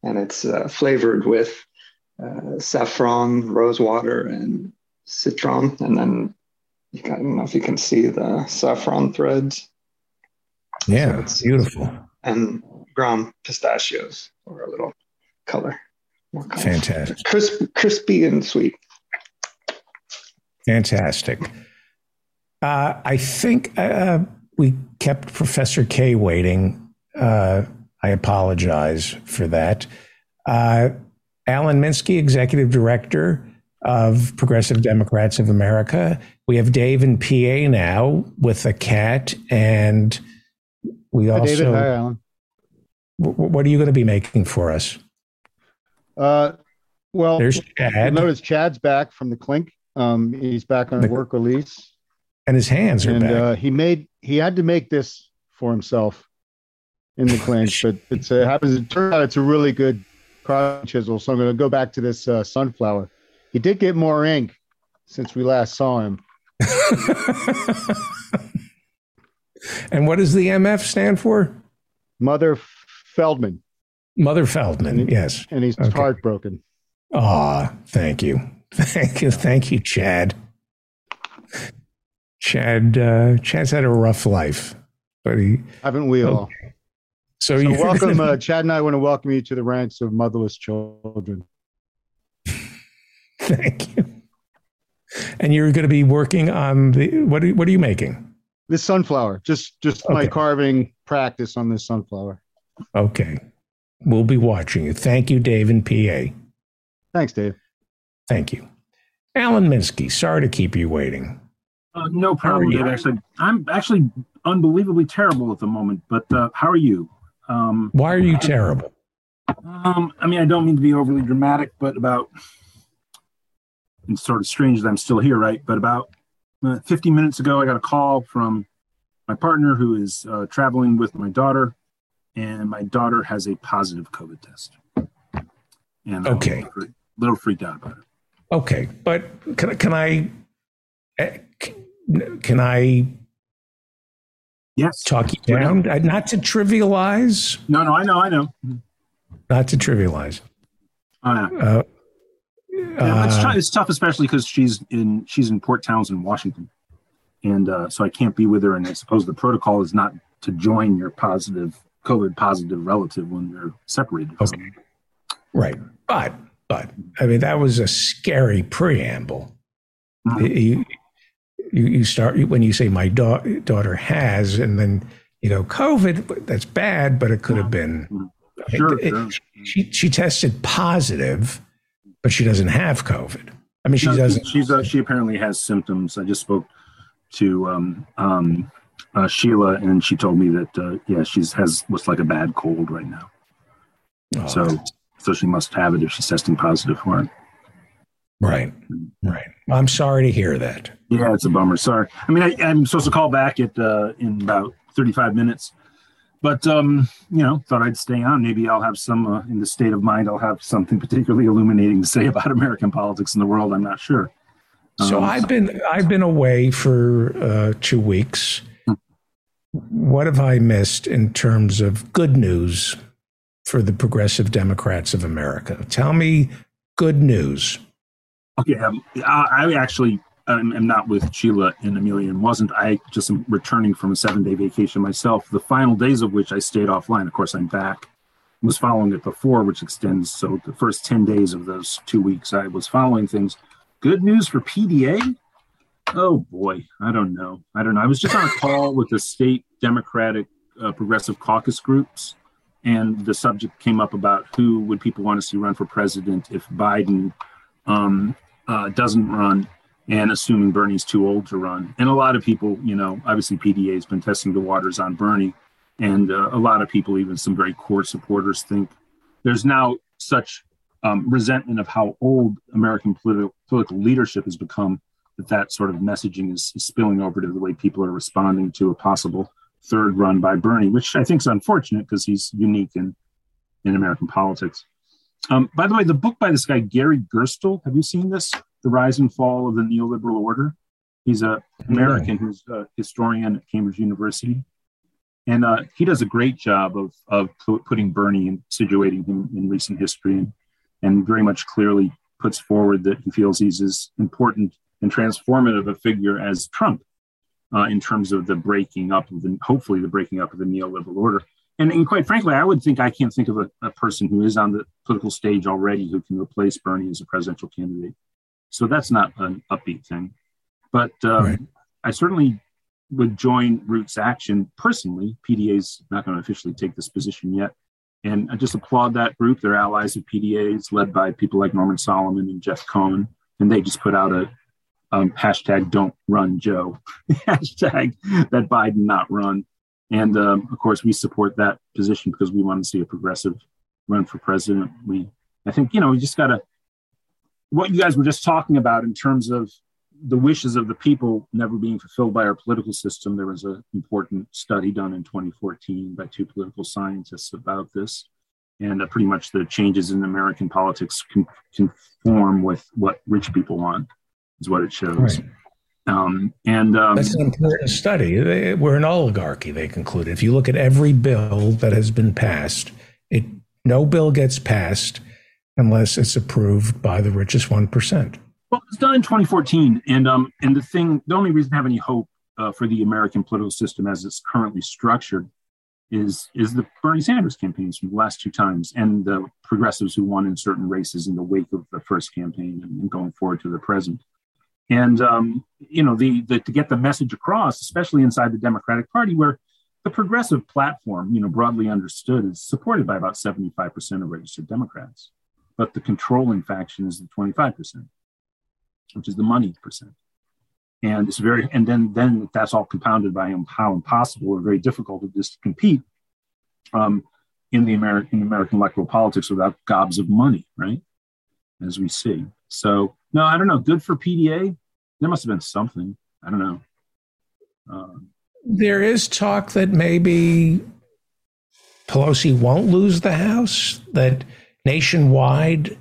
and it's uh, flavored with uh, saffron, rose water, and citron, and then you can, I don't know if you can see the saffron threads. Yeah, it's beautiful. And ground pistachios for a little color. Fantastic. Crisp, crispy and sweet. Fantastic. Uh, I think uh, we kept Professor K waiting. Uh, I apologize for that. Uh, Alan Minsky, Executive Director of Progressive Democrats of America. We have Dave in PA now with a cat, and we also. David. Hi, Alan. what are you going to be making for us? Uh, well, there's Chad. Notice Chad's back from the clink. Um, he's back on the, work release, and his hands are and, back. Uh, he made he had to make this for himself in the clink, but it's uh, happens. It turns out it's a really good cross chisel. So I'm going to go back to this uh, sunflower. He did get more ink since we last saw him. and what does the MF stand for? Mother Feldman. Mother Feldman, and he, yes. And he's okay. heartbroken. Ah, thank you. Thank you. Thank you, Chad. Chad uh, Chad's had a rough life, but he haven't we all? Okay. So, so welcome, uh, Chad and I want to welcome you to the ranks of motherless children. Thank you. And you're going to be working on the what? Are, what are you making? This sunflower. Just just okay. my carving practice on this sunflower. Okay, we'll be watching you. Thank you, Dave and PA. Thanks, Dave. Thank you, Alan Minsky. Sorry to keep you waiting. Uh, no problem, Dave. Actually, I'm actually unbelievably terrible at the moment. But uh, how are you? Um, Why are you terrible? Um, I mean, I don't mean to be overly dramatic, but about it's sort of strange that I'm still here, right? But about uh, 50 minutes ago, I got a call from my partner who is uh, traveling with my daughter, and my daughter has a positive COVID test. And I'm okay, a little, freaked out about it. Okay, but can can I eh, can I yes talk you down? Not to trivialize. No, no, I know, I know. Not to trivialize. Oh, yeah. Uh, yeah, it's, uh, it's, tough, especially because she's in she's in Port Townsend, Washington, and uh, so I can't be with her. And I suppose the protocol is not to join your positive COVID positive relative when they're separated. Okay. Right, but but I mean that was a scary preamble. Mm-hmm. You, you, you start when you say my da- daughter has, and then you know COVID. That's bad, but it could have been. Mm-hmm. Sure, it, sure. She she tested positive but she doesn't have COVID. I mean, she no, doesn't. She's uh, she apparently has symptoms. I just spoke to um, um, uh, Sheila, and she told me that uh, yeah, she's has what's like a bad cold right now. Oh, so so she must have it if she's testing positive for it. Right, right. I'm sorry to hear that. Yeah, it's a bummer. Sorry. I mean, I, am supposed to call back at uh, in about 35 minutes but um, you know, thought I'd stay on. Maybe I'll have some uh, in the state of mind. I'll have something particularly illuminating to say about American politics in the world. I'm not sure. So um, I've been I've been away for uh, two weeks. Hmm. What have I missed in terms of good news for the progressive Democrats of America? Tell me good news. Okay, um, I, I actually I'm, I'm not with Sheila and Amelia and wasn't. I just am returning from a seven day vacation myself, the final days of which I stayed offline. Of course, I'm back. Was following it before, which extends. So the first 10 days of those two weeks, I was following things. Good news for PDA? Oh boy, I don't know. I don't know. I was just on a call with the state Democratic uh, Progressive Caucus groups, and the subject came up about who would people want to see run for president if Biden um, uh, doesn't run and assuming Bernie's too old to run. And a lot of people, you know, obviously PDA has been testing the waters on Bernie, and uh, a lot of people, even some very core supporters, think there's now such um, resentment of how old American political, leadership has become that that sort of messaging is, is spilling over to the way people are responding to a possible third run by Bernie, which I think is unfortunate because he's unique in in American politics. Um, by the way, the book by this guy Gary Gerstle, have you seen this? The Rise and Fall of the Neoliberal Order. He's a American who's a historian at Cambridge University, and uh, he does a great job of of putting Bernie and situating him in recent history, and, and very much clearly puts forward that he feels he's as important and transformative a figure as Trump uh, in terms of the breaking up of the hopefully the breaking up of the neoliberal order. And, and quite frankly, I would think I can't think of a, a person who is on the political stage already who can replace Bernie as a presidential candidate. So that's not an upbeat thing. But um, right. I certainly would join RootsAction personally. PDA is not going to officially take this position yet. And I just applaud that group. They're allies of PDAs, led by people like Norman Solomon and Jeff Cohen. And they just put out a um, hashtag don't run Joe, hashtag that Biden not run. And um, of course, we support that position because we want to see a progressive run for president. We, I think, you know, we just got to, what you guys were just talking about in terms of the wishes of the people never being fulfilled by our political system. There was an important study done in 2014 by two political scientists about this. And uh, pretty much the changes in American politics can conform with what rich people want, is what it shows. Right. Um, and um, that's an important study. We're an oligarchy, they concluded. If you look at every bill that has been passed, it no bill gets passed unless it's approved by the richest one percent. Well, it's done in 2014, and um, and the thing, the only reason to have any hope uh, for the American political system as it's currently structured is is the Bernie Sanders campaigns from the last two times, and the progressives who won in certain races in the wake of the first campaign and, and going forward to the present. And um, you know, the, the to get the message across, especially inside the Democratic Party, where the progressive platform, you know, broadly understood, is supported by about 75% of registered Democrats, but the controlling faction is the 25% which is the money percent. And it's very, and then then that's all compounded by how impossible or very difficult it is to compete um, in the American American electoral politics without gobs of money, right? As we see. So no, I don't know. Good for PDA. There must have been something. I don't know. Um, there is talk that maybe Pelosi won't lose the House. That nationwide,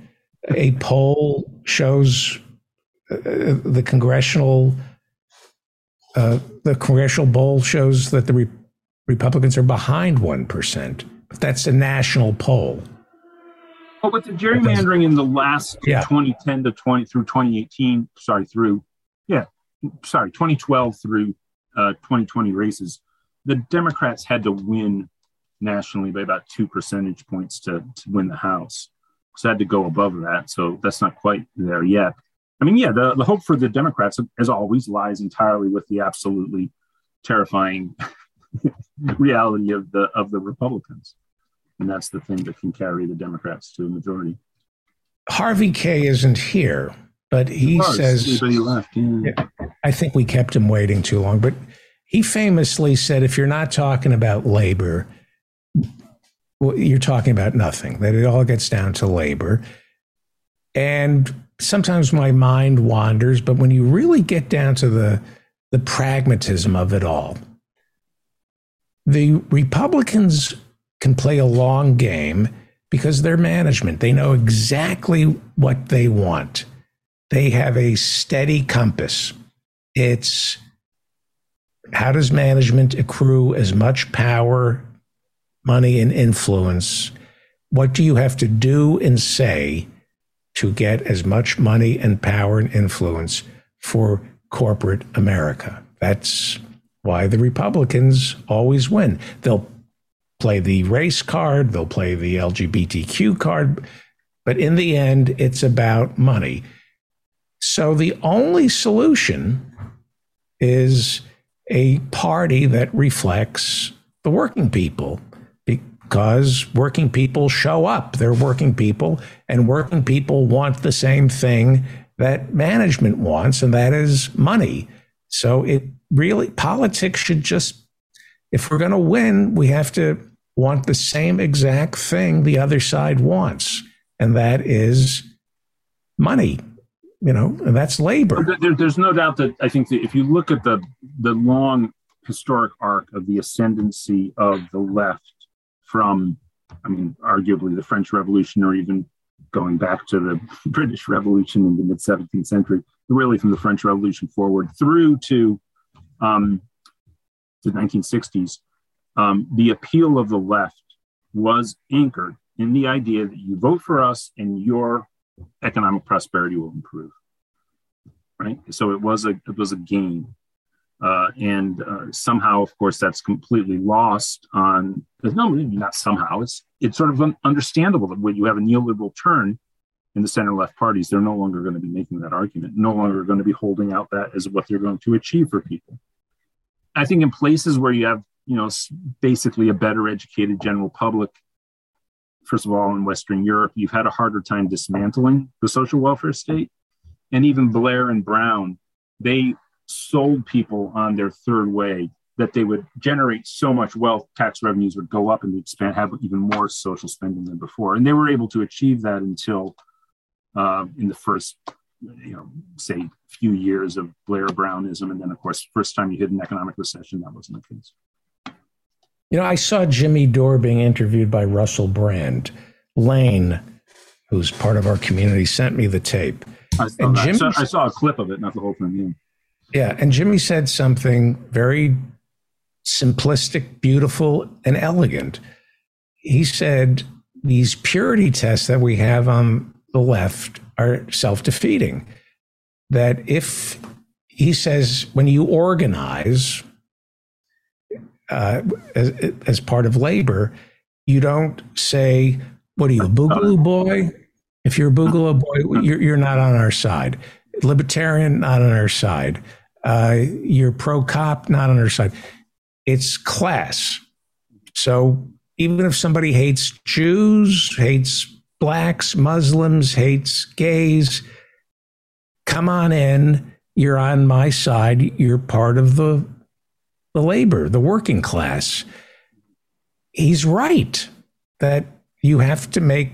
a poll shows the congressional uh, the congressional poll shows that the Re- Republicans are behind one percent. But that's a national poll. Well, with the gerrymandering in the last yeah. 2010 to 20 through 2018, sorry, through yeah, sorry, 2012 through uh, 2020 races, the Democrats had to win nationally by about two percentage points to, to win the House. So I had to go above that. So that's not quite there yet. I mean, yeah, the, the hope for the Democrats, as always, lies entirely with the absolutely terrifying reality of the of the Republicans, and that's the thing that can carry the Democrats to a majority. Harvey Kaye isn't here, but he, he says he left. Yeah. I think we kept him waiting too long, but he famously said, "If you're not talking about labor, well, you're talking about nothing. That it all gets down to labor." And sometimes my mind wanders, but when you really get down to the the pragmatism of it all, the Republicans can play a long game because they're management. They know exactly what they want. They have a steady compass. It's how does management accrue as much power, money, and influence? What do you have to do and say to get as much money and power and influence for corporate America. That's why the Republicans always win. They'll play the race card, they'll play the LGBTQ card, but in the end, it's about money. So the only solution is a party that reflects the working people because working people show up. They're working people, and working people want the same thing that management wants, and that is money. So it really, politics should just, if we're going to win, we have to want the same exact thing the other side wants, and that is money. You know, and that's labor. There, there's no doubt that I think that if you look at the the long historic arc of the ascendancy of the left from, I mean, arguably the French Revolution or even going back to the British Revolution in the mid 17th century, really from the French Revolution forward through to um, the 1960s, um, the appeal of the left was anchored in the idea that you vote for us and your economic prosperity will improve. Right. So it was a it was a gain. Uh, and uh, somehow, of course, that's completely lost on. No, not somehow. It's it's sort of understandable that when you have a neoliberal turn in the center left parties, they're no longer going to be making that argument, no longer going to be holding out that as what they're going to achieve for people. I think in places where you have, you know, basically a better educated general public, first of all, in Western Europe, you've had a harder time dismantling the social welfare state. And even Blair and Brown, they sold people on their third way that they would generate so much wealth, tax revenues would go up and expand, have even more social spending than before. And they were able to achieve that until uh, in the first, you know, say few years of Blair Brownism, and then of course, first time you hit an economic recession, that wasn't the case. You know, I saw Jimmy Dore being interviewed by Russell Brand. Lane, who's part of our community, sent me the tape. I saw, Jimmy, I saw, I saw a clip of it, not the whole thing. Yeah. Yeah, and Jimmy said something very simplistic, beautiful, and elegant. He said these purity tests that we have on the left are self defeating. That if he says, when you organize uh, as, as part of labor, you don't say, What are you, a boogaloo boy? If you're a boogaloo boy, you're, you're not on our side. Libertarian, not on our side. Uh, you're pro cop, not on our side. It's class. So even if somebody hates Jews, hates blacks, Muslims, hates gays. Come on in. You're on my side. You're part of the the labor, the working class. He's right that you have to make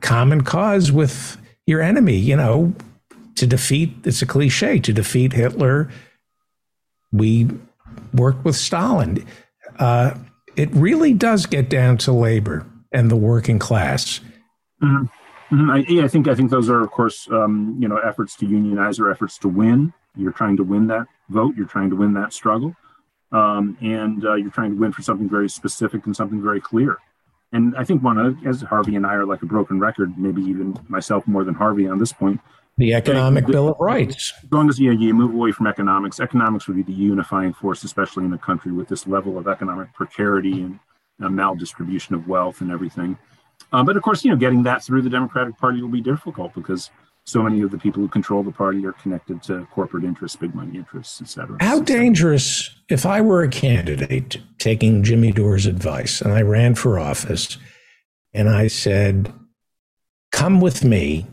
common cause with your enemy, you know, to defeat it's a cliche, to defeat Hitler, we worked with Stalin. Uh, it really does get down to labor and the working class. Mm-hmm. Mm-hmm. I, yeah, I think I think those are, of course, um, you know, efforts to unionize or efforts to win. You're trying to win that vote. You're trying to win that struggle, um, and uh, you're trying to win for something very specific and something very clear. And I think one of, as Harvey and I are like a broken record, maybe even myself more than Harvey on this point. The Economic Bill of Rights. As long as you, you move away from economics, economics would be the unifying force, especially in a country with this level of economic precarity and uh, maldistribution of wealth and everything. Uh, but of course, you know, getting that through the Democratic Party will be difficult because so many of the people who control the party are connected to corporate interests, big money interests, et cetera. How dangerous, if I were a candidate taking Jimmy Dore's advice and I ran for office and I said, come with me.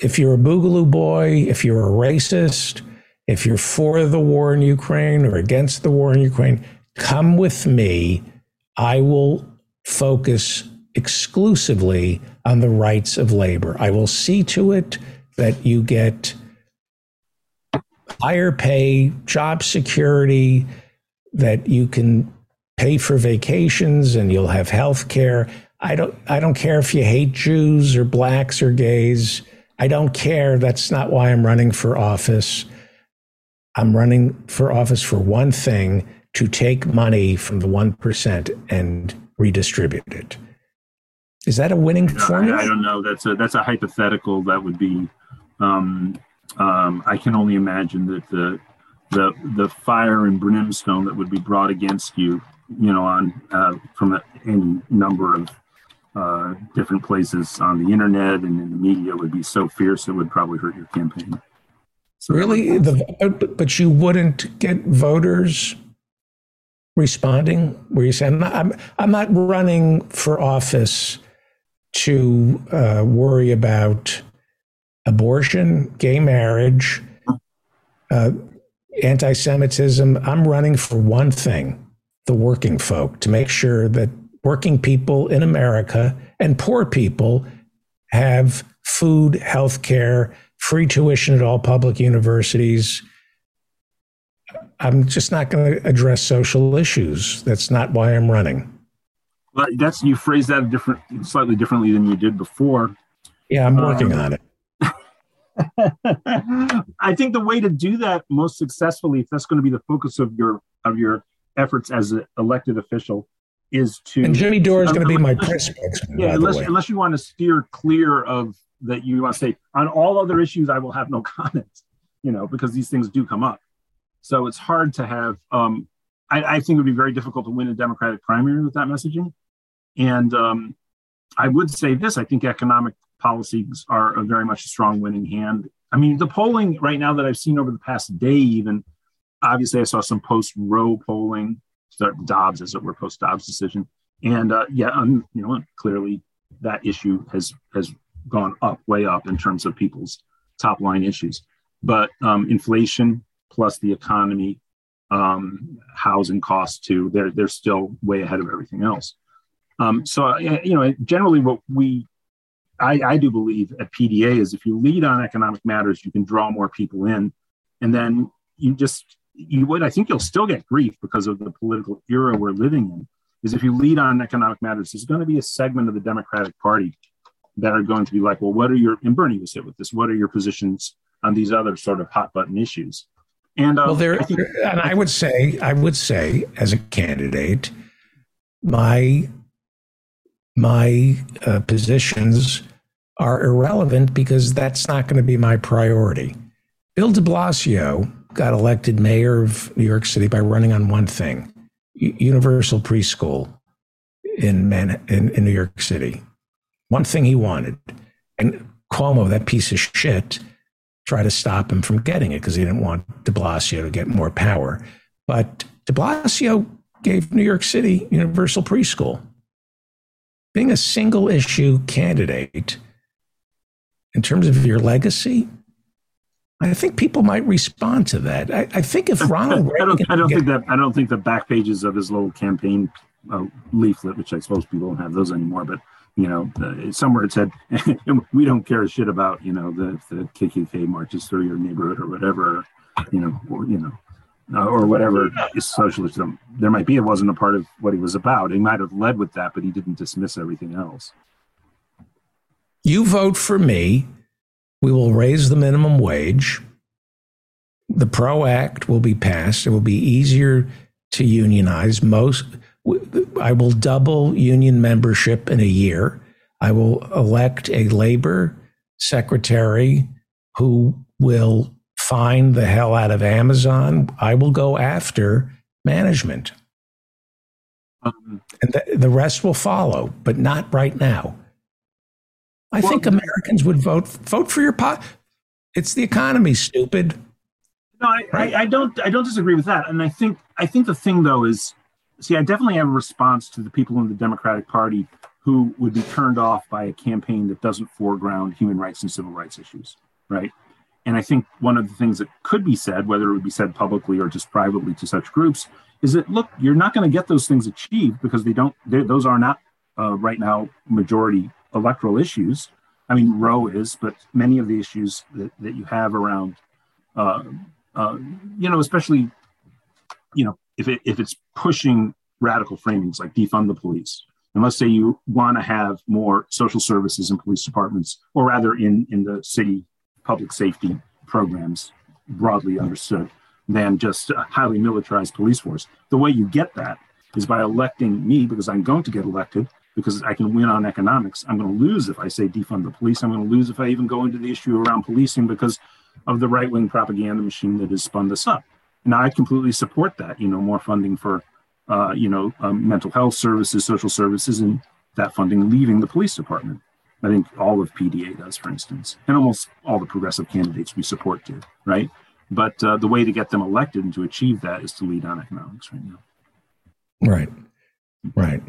If you're a boogaloo boy, if you're a racist, if you're for the war in Ukraine or against the war in Ukraine, come with me. I will focus exclusively on the rights of labor. I will see to it that you get higher pay, job security, that you can pay for vacations and you'll have health care. I don't I don't care if you hate Jews or blacks or gays. I don't care. That's not why I'm running for office. I'm running for office for one thing to take money from the 1% and redistribute it. Is that a winning formula? I, I, don't know. That's a that's a hypothetical. That would be. Um, um, I can only imagine that the the the fire and brimstone that would be brought against you, you know, on uh, from a, any number of uh, different places on the internet and in the media would be so fierce it would probably hurt your campaign. So really, the, but you wouldn't get voters responding where you say, I'm not, I'm, I'm not running for office to uh, worry about abortion, gay marriage, uh, anti Semitism. I'm running for one thing the working folk to make sure that working people in America and poor people have food, health care, free tuition at all public universities I'm just not going to address social issues. That's not why I'm running. Well, that's you phrase that different, slightly differently than you did before. Yeah, I'm working um, on it. I think the way to do that most successfully, if that's going to be the focus of your of your efforts as an elected official, is to. And Jimmy Dore is going to be my press spokesman. Yeah, unless unless you want to steer clear of that, you want to say on all other issues, I will have no comment. You know, because these things do come up. So it's hard to have. Um, I, I, think it would be very difficult to win a Democratic primary with that messaging, and um, I would say this: I think economic policies are a very much a strong winning hand. I mean, the polling right now that I've seen over the past day, even obviously, I saw some post Roe polling, Dobbs as it were, post Dobbs decision, and uh, yeah, um, you know, clearly that issue has has gone up, way up in terms of people's top line issues. But um, inflation plus the economy, um, housing costs too, they're they're still way ahead of everything else. Um, so uh, you know, generally, what we I, I do believe at PDA is if you lead on economic matters, you can draw more people in, and then you just you would I think you'll still get grief because of the political era we're living in. Is if you lead on economic matters, there's going to be a segment of the Democratic Party that are going to be like, well, what are your and Bernie was hit with this? What are your positions on these other sort of hot button issues? And um, well, there, I think, and I would say, I would say, as a candidate, my my uh, positions are irrelevant because that's not going to be my priority. Bill de Blasio got elected mayor of New York City by running on one thing universal preschool in, Man- in, in New York City. One thing he wanted. And Cuomo, that piece of shit, tried to stop him from getting it because he didn't want de Blasio to get more power. But de Blasio gave New York City universal preschool. Being a single issue candidate in terms of your legacy, I think people might respond to that. I, I think if Ronald Reagan, I don't, I don't think that I don't think the back pages of his little campaign uh, leaflet, which I suppose people don't have those anymore, but you know, uh, somewhere it said, "We don't care a shit about you know the the KKK marches through your neighborhood or whatever, you know, or you know, uh, or whatever is socialism there might be. It wasn't a part of what he was about. He might have led with that, but he didn't dismiss everything else. You vote for me, we will raise the minimum wage. The PRO Act will be passed. It will be easier to unionize. Most, I will double union membership in a year. I will elect a labor secretary who will find the hell out of Amazon. I will go after management. Um, and the, the rest will follow, but not right now. I well, think Americans would vote vote for your pot. It's the economy, stupid. No, I, right? I, I, don't. I don't disagree with that. And I think I think the thing though is, see, I definitely have a response to the people in the Democratic Party who would be turned off by a campaign that doesn't foreground human rights and civil rights issues, right? And I think one of the things that could be said, whether it would be said publicly or just privately to such groups, is that look, you're not going to get those things achieved because they don't. Those are not uh, right now majority electoral issues. I mean, Roe is, but many of the issues that, that you have around, uh, uh, you know, especially, you know, if, it, if it's pushing radical framings like defund the police, and let's say you want to have more social services in police departments, or rather in, in the city public safety programs, broadly understood, than just a highly militarized police force. The way you get that is by electing me because I'm going to get elected because I can win on economics. I'm going to lose if I say defund the police. I'm going to lose if I even go into the issue around policing because of the right wing propaganda machine that has spun this up. And I completely support that. You know, more funding for, uh, you know, um, mental health services, social services, and that funding leaving the police department. I think all of PDA does, for instance, and almost all the progressive candidates we support do, right? But uh, the way to get them elected and to achieve that is to lead on economics right now. Right, right.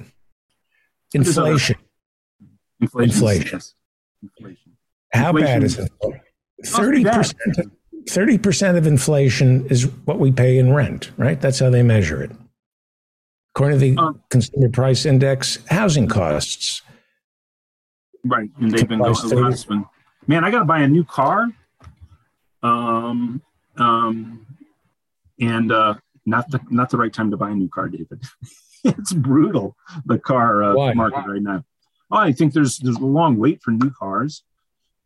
Inflation. Inflation. Inflation. Inflation. How inflation. bad is it? Thirty percent. Thirty percent of inflation is what we pay in rent, right? That's how they measure it. According to the um, Consumer Price Index, housing costs. Right, and they've been going. Man, I got to buy a new car. Um, um, and uh, not the not the right time to buy a new car, David. it's brutal the car uh, market right now. Oh, I think there's there's a long wait for new cars,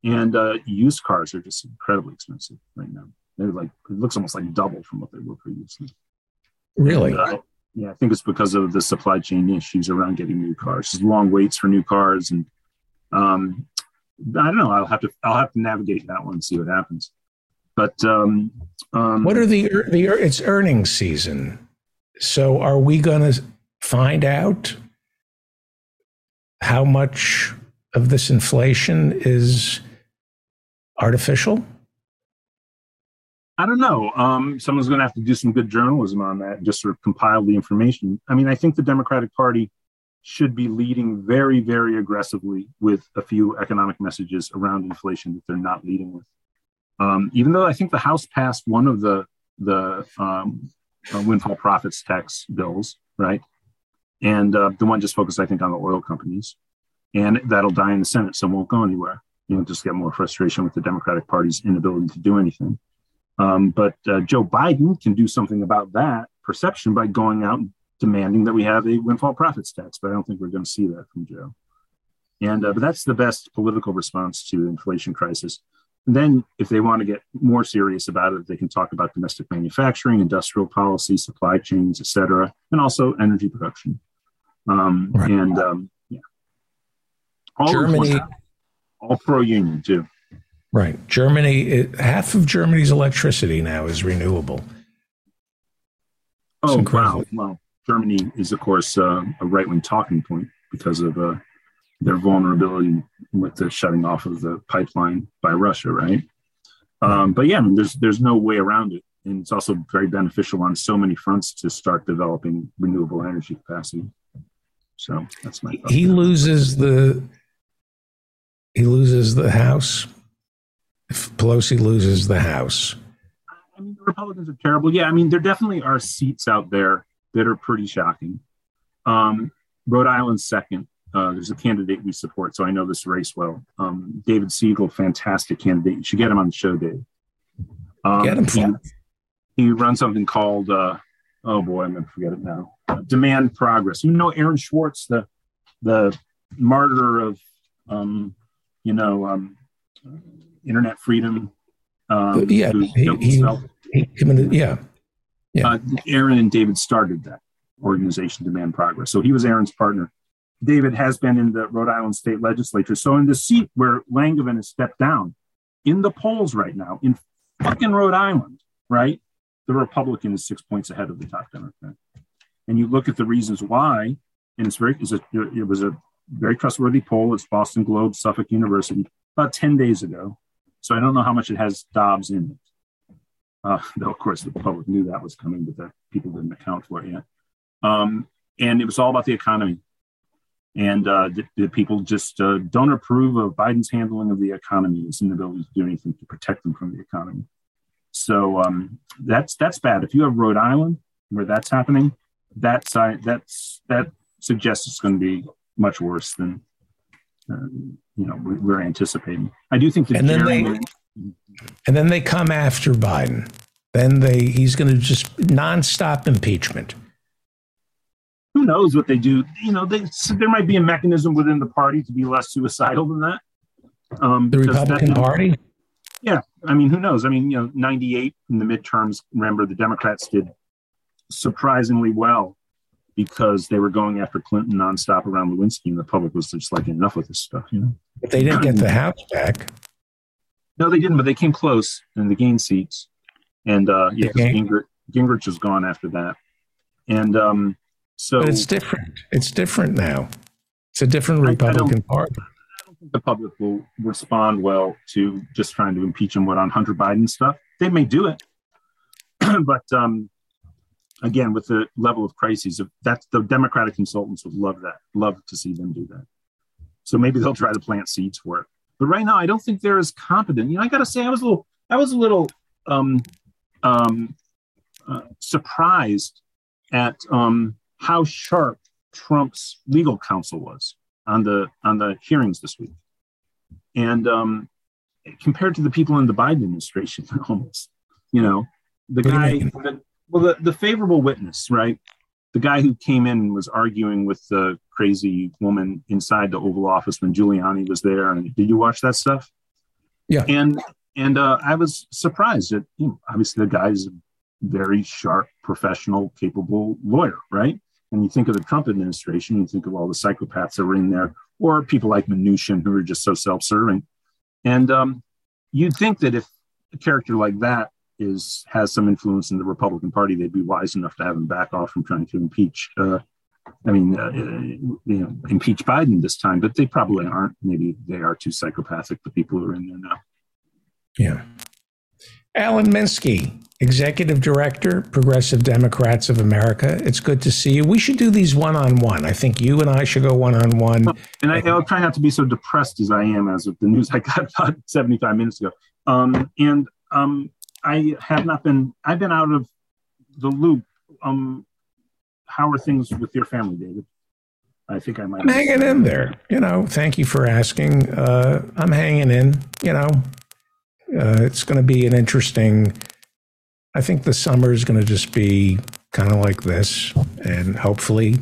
and uh, used cars are just incredibly expensive right now. They're like it looks almost like double from what they were previously. Really? And, uh, yeah, I think it's because of the supply chain issues around getting new cars. There's long waits for new cars, and um, I don't know. I'll have to I'll have to navigate that one and see what happens. But um, um, what are the the it's earnings season? So are we going to find out how much of this inflation is artificial? I don't know. Um, someone's going to have to do some good journalism on that and just sort of compile the information. I mean, I think the Democratic Party should be leading very, very aggressively with a few economic messages around inflation that they're not leading with. Um, even though I think the House passed one of the the um, uh, windfall profits tax bills, right? And uh, the one just focused, I think, on the oil companies, and that'll die in the Senate, so won't go anywhere. You know, just get more frustration with the Democratic Party's inability to do anything. Um, but uh, Joe Biden can do something about that perception by going out and demanding that we have a windfall profits tax. But I don't think we're going to see that from Joe. And uh, but that's the best political response to the inflation crisis. And then, if they want to get more serious about it, they can talk about domestic manufacturing, industrial policy, supply chains, et cetera, and also energy production. Um, right. And um, yeah, all Germany, all pro union too. Right. Germany, it, half of Germany's electricity now is renewable. Oh, wow. Well, Germany is, of course, uh, a right wing talking point because of uh, their vulnerability with the shutting off of the pipeline by Russia, right? Um, but yeah, I mean, there's there's no way around it, and it's also very beneficial on so many fronts to start developing renewable energy capacity. So that's my. He loses the. He loses the House if Pelosi loses the House? I mean, the Republicans are terrible. Yeah, I mean, there definitely are seats out there that are pretty shocking. Um, Rhode Island second. Uh, there's a candidate we support, so I know this race well. Um, David Segal, fantastic candidate. You should get him on the show, Dave. Um, get him. He, he runs something called, uh, oh boy, I'm going to forget it now. Demand Progress. You know Aaron Swartz, the the martyr of, um, you know, um, internet freedom. Um, yeah, he, he, he, yeah, yeah. Uh, Aaron and David started that organization, Demand Progress. So he was Aaron's partner. David has been in the Rhode Island state legislature. So in the seat where Langevin has stepped down, in the polls right now, in fucking Rhode Island, right, the Republican is six points ahead of the top Democrat. And you look at the reasons why, and it's very, it's a, it was a very trustworthy poll. It's Boston Globe, Suffolk University, about 10 days ago. So I don't know how much it has Dobbs in it. Uh, though, of course, the public knew that was coming, but the people didn't account for it yet. Um, and it was all about the economy. And uh, the, the, people just uh, don't approve of Biden's handling of the economy, his inability to do anything to protect them from the economy. So um, that's that's bad. If you have Rhode Island where that's happening, that side that's that suggests it's going to be much worse than uh, you know we're anticipating. I do think that and then they and then they come after Biden. Then they he's going to just nonstop impeachment. Who knows what they do? You know, they, there might be a mechanism within the party to be less suicidal than that. Um, the Republican that, Party. Yeah, I mean, who knows? I mean, you know, '98 in the midterms. Remember, the Democrats did surprisingly well because they were going after Clinton nonstop around Lewinsky, and the public was just like, enough with this stuff, you know. But they didn't get the House back. No, they didn't, but they came close and they gained seats. And uh, yeah, Gingrich, Gingrich was gone after that. And um, so but it's different. It's different now. It's a different Republican I, I Party. I don't think the public will respond well to just trying to impeach him what on Hunter Biden stuff. They may do it, but um, again, with the level of crises, that's the Democratic consultants would love that, love to see them do that. So maybe they'll try to plant seeds for it. But right now, I don't think they're as competent. You know, I got to say, I was a little, I was a little um, um, uh, surprised at um, how sharp Trump's legal counsel was on the on the hearings this week, and um, compared to the people in the Biden administration, almost, you know, the guy, the, well, the, the favorable witness, right? The guy who came in and was arguing with the crazy woman inside the Oval Office when Giuliani was there. And did you watch that stuff? Yeah. And and uh, I was surprised that you know, obviously the guy's a very sharp, professional, capable lawyer, right? And you think of the Trump administration, you think of all the psychopaths that were in there, or people like Mnuchin who are just so self-serving. And um, you'd think that if a character like that is has some influence in the Republican Party, they'd be wise enough to have him back off from trying to impeach uh, I mean, uh, you know, impeach Biden this time, but they probably aren't. Maybe they are too psychopathic, the people who are in there now. Yeah. Alan Minsky, Executive Director, Progressive Democrats of America. It's good to see you. We should do these one on one. I think you and I should go one on one. And I, will try not to be so depressed as I am as of the news I got about 75 minutes ago. Um, and um, I have not been, I've been out of the loop. Um, how are things with your family, David? I think I might. I'm hanging in there. You know, thank you for asking. Uh, I'm hanging in. You know, uh, it's going to be an interesting. I think the summer is going to just be kind of like this, and hopefully,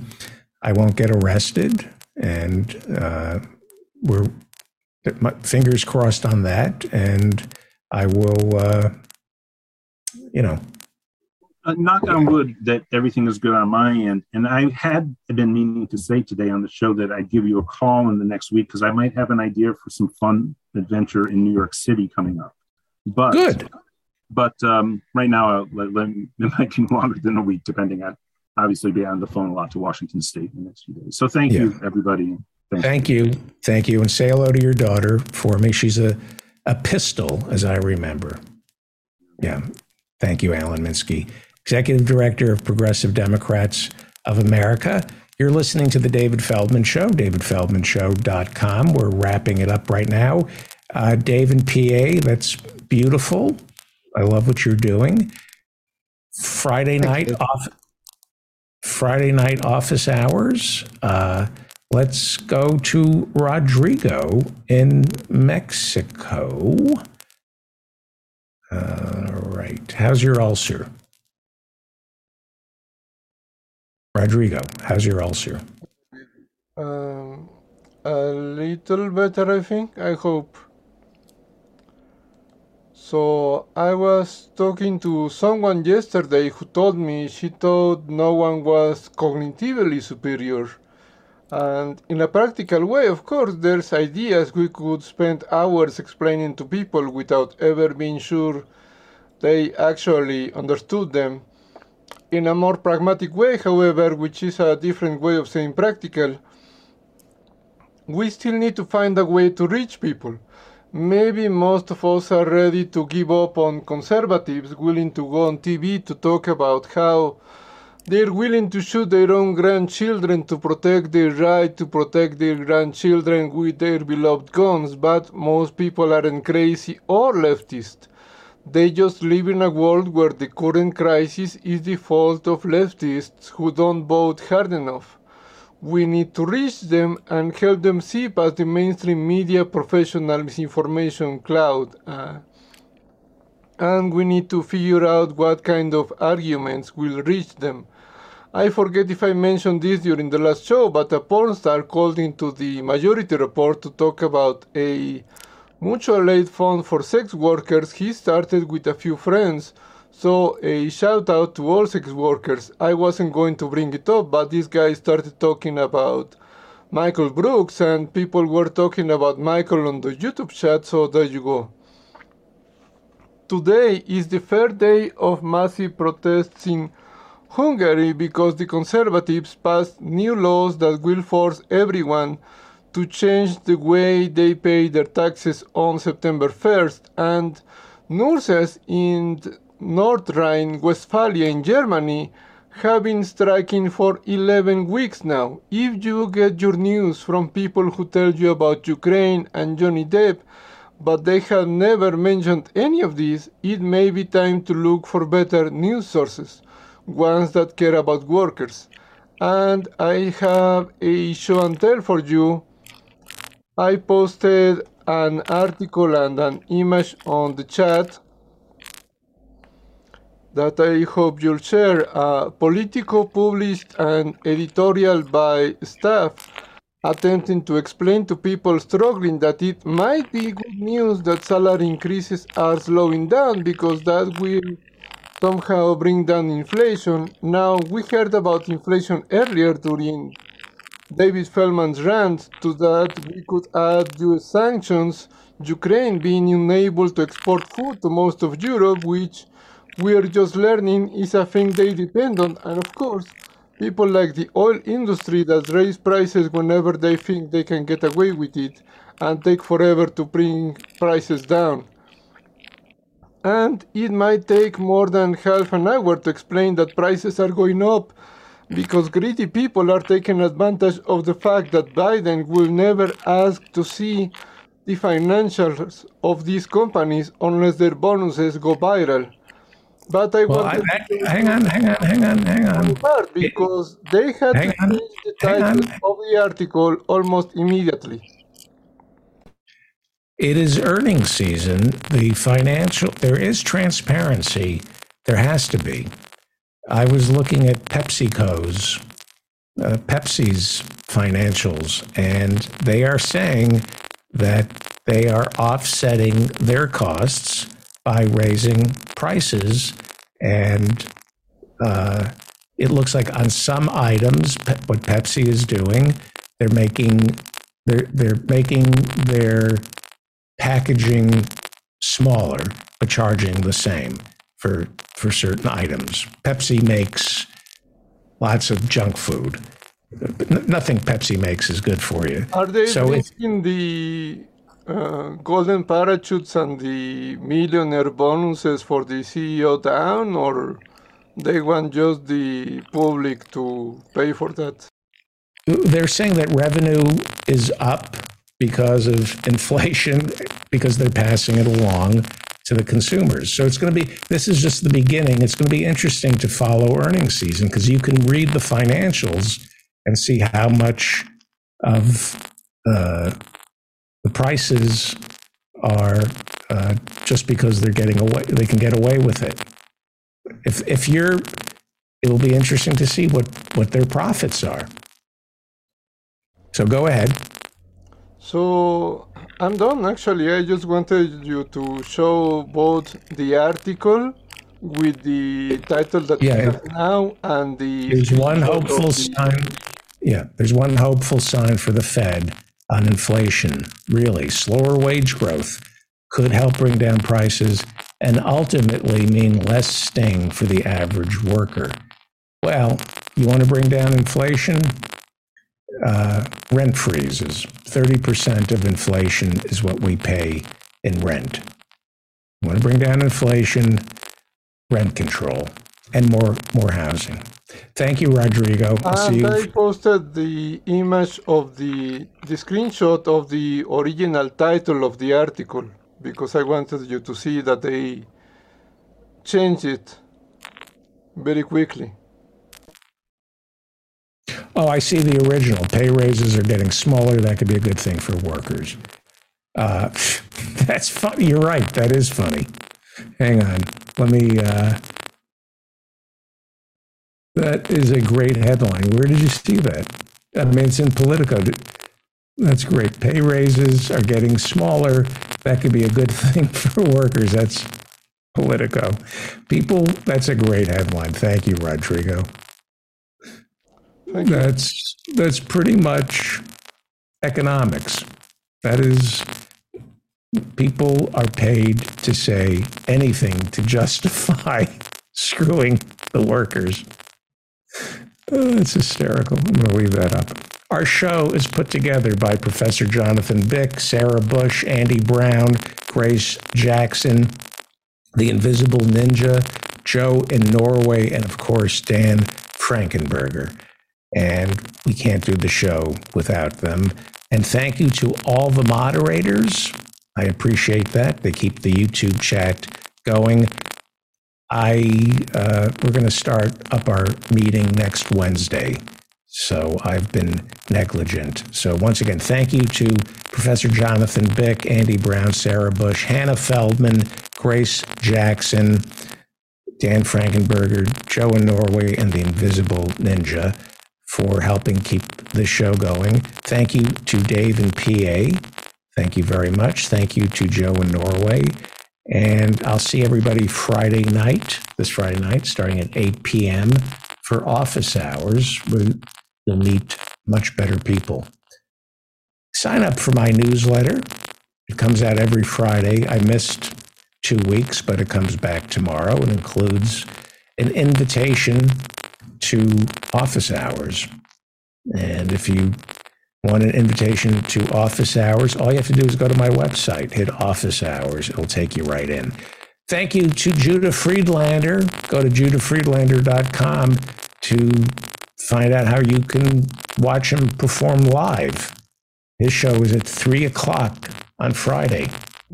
I won't get arrested. And uh, we're fingers crossed on that. And I will, uh, you know, uh, knock on wood that everything is good on my end. And I had been meaning to say today on the show that I'd give you a call in the next week because I might have an idea for some fun adventure in New York City coming up. But good. But um, right now, uh, let, let, it might be longer than a week, depending on obviously be on the phone a lot to Washington State in the next few days. So thank yeah. you, everybody. Thank, thank you. you. Thank you. And say hello to your daughter for me. She's a, a pistol, as I remember. Yeah. Thank you, Alan Minsky. Executive Director of Progressive Democrats of America. You're listening to The David Feldman Show, davidfeldmanshow.com. We're wrapping it up right now. Uh, Dave and PA, that's beautiful. I love what you're doing. Friday night off. Friday night office hours. Uh, let's go to Rodrigo in Mexico. All right. How's your ulcer? Rodrigo, how's your ulcer? Um, a little better, I think. I hope. So I was talking to someone yesterday who told me she thought no one was cognitively superior. And in a practical way, of course, there's ideas we could spend hours explaining to people without ever being sure they actually understood them. In a more pragmatic way, however, which is a different way of saying practical, we still need to find a way to reach people. Maybe most of us are ready to give up on conservatives willing to go on TV to talk about how they're willing to shoot their own grandchildren to protect their right to protect their grandchildren with their beloved guns, but most people aren't crazy or leftist. They just live in a world where the current crisis is the fault of leftists who don't vote hard enough. We need to reach them and help them see past the mainstream media professional misinformation cloud. Uh, and we need to figure out what kind of arguments will reach them. I forget if I mentioned this during the last show, but a porn star called into the majority report to talk about a mutual aid fund for sex workers he started with a few friends. So a shout out to all sex workers. I wasn't going to bring it up, but this guy started talking about Michael Brooks and people were talking about Michael on the YouTube chat, so there you go. Today is the third day of massive protests in Hungary because the conservatives passed new laws that will force everyone to change the way they pay their taxes on September 1st, and nurses in North Rhine-Westphalia in Germany have been striking for 11 weeks now. If you get your news from people who tell you about Ukraine and Johnny Depp, but they have never mentioned any of this, it may be time to look for better news sources, ones that care about workers. And I have a show and tell for you I posted an article and an image on the chat that I hope you'll share. Uh, Politico published an editorial by staff attempting to explain to people struggling that it might be good news that salary increases are slowing down because that will somehow bring down inflation. Now, we heard about inflation earlier during David Feldman's rant to that we could add US sanctions, Ukraine being unable to export food to most of Europe, which we are just learning is a thing they depend on, and of course, people like the oil industry that raise prices whenever they think they can get away with it and take forever to bring prices down. And it might take more than half an hour to explain that prices are going up because greedy people are taking advantage of the fact that Biden will never ask to see the financials of these companies unless their bonuses go viral. But I well, want to hang on, hang on, hang on, hang on. Because they had hang to change the title of the article almost immediately. It is earnings season. The financial, there is transparency. There has to be. I was looking at PepsiCo's, uh, Pepsi's financials, and they are saying that they are offsetting their costs by raising prices. And uh, it looks like on some items, what Pepsi is doing, they're making they're they're making their packaging smaller, but charging the same for for certain items. Pepsi makes lots of junk food. But nothing Pepsi makes is good for you. Are they so making the uh, golden parachutes and the millionaire bonuses for the CEO down, or they want just the public to pay for that? They're saying that revenue is up because of inflation, because they're passing it along to the consumers. So it's going to be, this is just the beginning. It's going to be interesting to follow earnings season because you can read the financials and see how much of uh, the prices are uh, just because they're getting away, they can get away with it. If, if you're, it will be interesting to see what, what their profits are. So go ahead. So I'm done actually. I just wanted you to show both the article with the title that yeah, we have now and the. There's one hopeful sign. Yeah, there's one hopeful sign for the Fed on inflation. Really, slower wage growth could help bring down prices and ultimately mean less sting for the average worker. Well, you want to bring down inflation? Uh, rent freezes. 30% of inflation is what we pay in rent. We want to bring down inflation, rent control, and more, more housing. Thank you, Rodrigo. I'll and. I posted the image of the, the screenshot of the original title of the article because I wanted you to see that they changed it very quickly. Oh, I see the original. Pay raises are getting smaller. That could be a good thing for workers. Uh, that's funny. You're right. That is funny. Hang on. Let me. Uh, that is a great headline. Where did you see that? I mean, it's in Politico. That's great. Pay raises are getting smaller. That could be a good thing for workers. That's Politico. People, that's a great headline. Thank you, Rodrigo. That's that's pretty much economics. That is people are paid to say anything to justify screwing the workers. Oh, it's hysterical. I'm going to leave that up. Our show is put together by Professor Jonathan Bick, Sarah Bush, Andy Brown, Grace Jackson, the Invisible Ninja, Joe in Norway, and of course, Dan Frankenberger and we can't do the show without them. And thank you to all the moderators. I appreciate that. They keep the YouTube chat going. I uh, we're going to start up our meeting next Wednesday. So I've been negligent. So once again, thank you to Professor Jonathan Bick, Andy Brown, Sarah Bush, Hannah Feldman, Grace Jackson, Dan Frankenberger, Joe in Norway, and the Invisible Ninja for helping keep the show going. Thank you to Dave in PA. Thank you very much. Thank you to Joe in Norway. And I'll see everybody Friday night, this Friday night, starting at 8 p.m. for office hours. You'll meet much better people. Sign up for my newsletter. It comes out every Friday. I missed two weeks, but it comes back tomorrow. It includes an invitation to office hours. And if you want an invitation to office hours, all you have to do is go to my website, hit office hours. It'll take you right in. Thank you to Judah Friedlander. Go to judahfriedlander.com to find out how you can watch him perform live. His show is at 3 o'clock on Friday.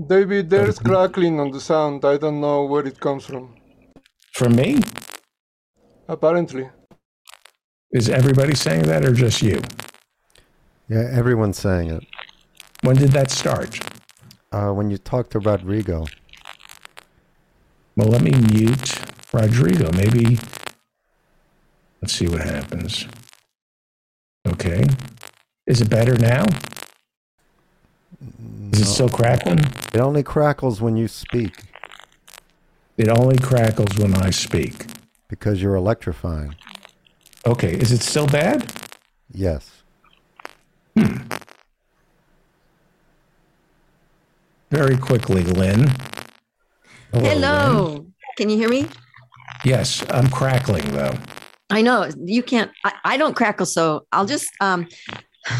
David, there's crackling on the sound. I don't know where it comes from. From me? Apparently. Is everybody saying that or just you? Yeah, everyone's saying it. When did that start? Uh, when you talked to Rodrigo. Well, let me mute Rodrigo. Maybe, let's see what happens. Okay. Is it better now? Is it still crackling? It only crackles when you speak It only crackles when I speak. Because you're electrifying. Okay. Is it still bad? Yes. Very quickly, Lynn. Hello. Can you hear me? Yes, I'm crackling though. I know you can't. I, I don't crackle, so I'll just. um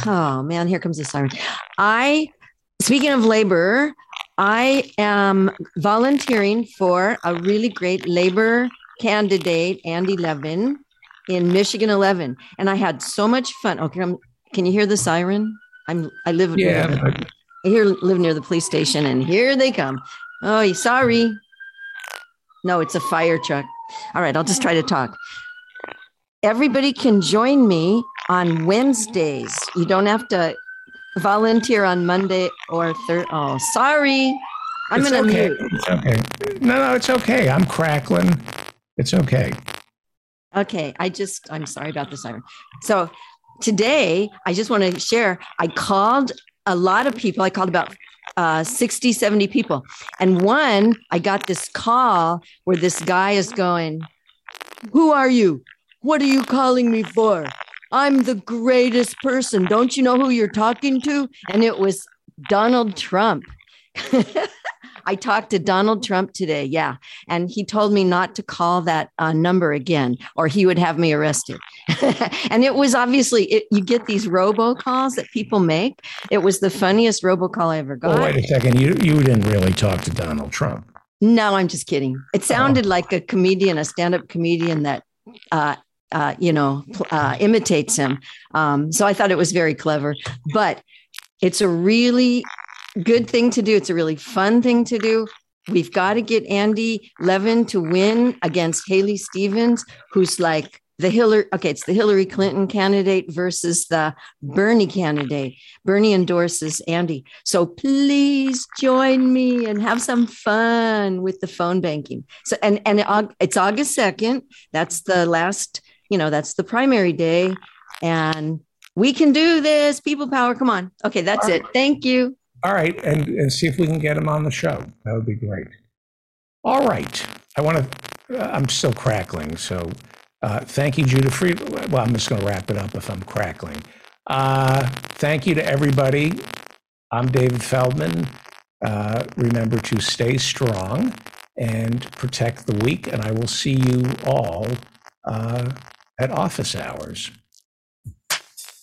Oh man, here comes the siren. I, speaking of labor, I am volunteering for a really great labor candidate, Andy Levin, in Michigan 11, and I had so much fun. Okay, I'm, can you hear the siren? I'm. I live. near Yeah. the- I here live near the police station, and here they come. Oh, sorry. No, it's a fire truck. All right, I'll just try to talk. Everybody can join me on Wednesdays. You don't have to volunteer on Monday or third. Oh, sorry. I'm going to okay. mute. It's okay. No, no, it's okay. I'm crackling. It's okay. Okay, I just, I'm sorry about the siren. So today, I just want to share. I called a lot of people. I called about uh, 60, 70 people. And one, I got this call where this guy is going, Who are you? What are you calling me for? I'm the greatest person. Don't you know who you're talking to? And it was Donald Trump. I talked to Donald Trump today. Yeah. And he told me not to call that uh, number again or he would have me arrested. and it was obviously, it, you get these robocalls that people make. It was the funniest robocall I ever got. Oh, wait a second. You you didn't really talk to Donald Trump. No, I'm just kidding. It sounded like a comedian, a stand-up comedian that, uh, uh, you know, uh, imitates him. Um, so I thought it was very clever. But it's a really good thing to do. It's a really fun thing to do. We've got to get Andy Levin to win against Haley Stevens, who's like the Hillary. Okay, it's the Hillary Clinton candidate versus the Bernie candidate. Bernie endorses Andy. So please join me and have some fun with the phone banking. So and and it's August 2nd. That's the last, you know, that's the primary day and we can do this. People power, come on. Okay, that's it. Thank you. All right, and, and see if we can get him on the show. That would be great. All right. I want to, uh, I'm still crackling. So uh, thank you, Judah Fried. Well, I'm just going to wrap it up if I'm crackling. Uh, thank you to everybody. I'm David Feldman. Uh, remember to stay strong and protect the weak. And I will see you all uh, at office hours.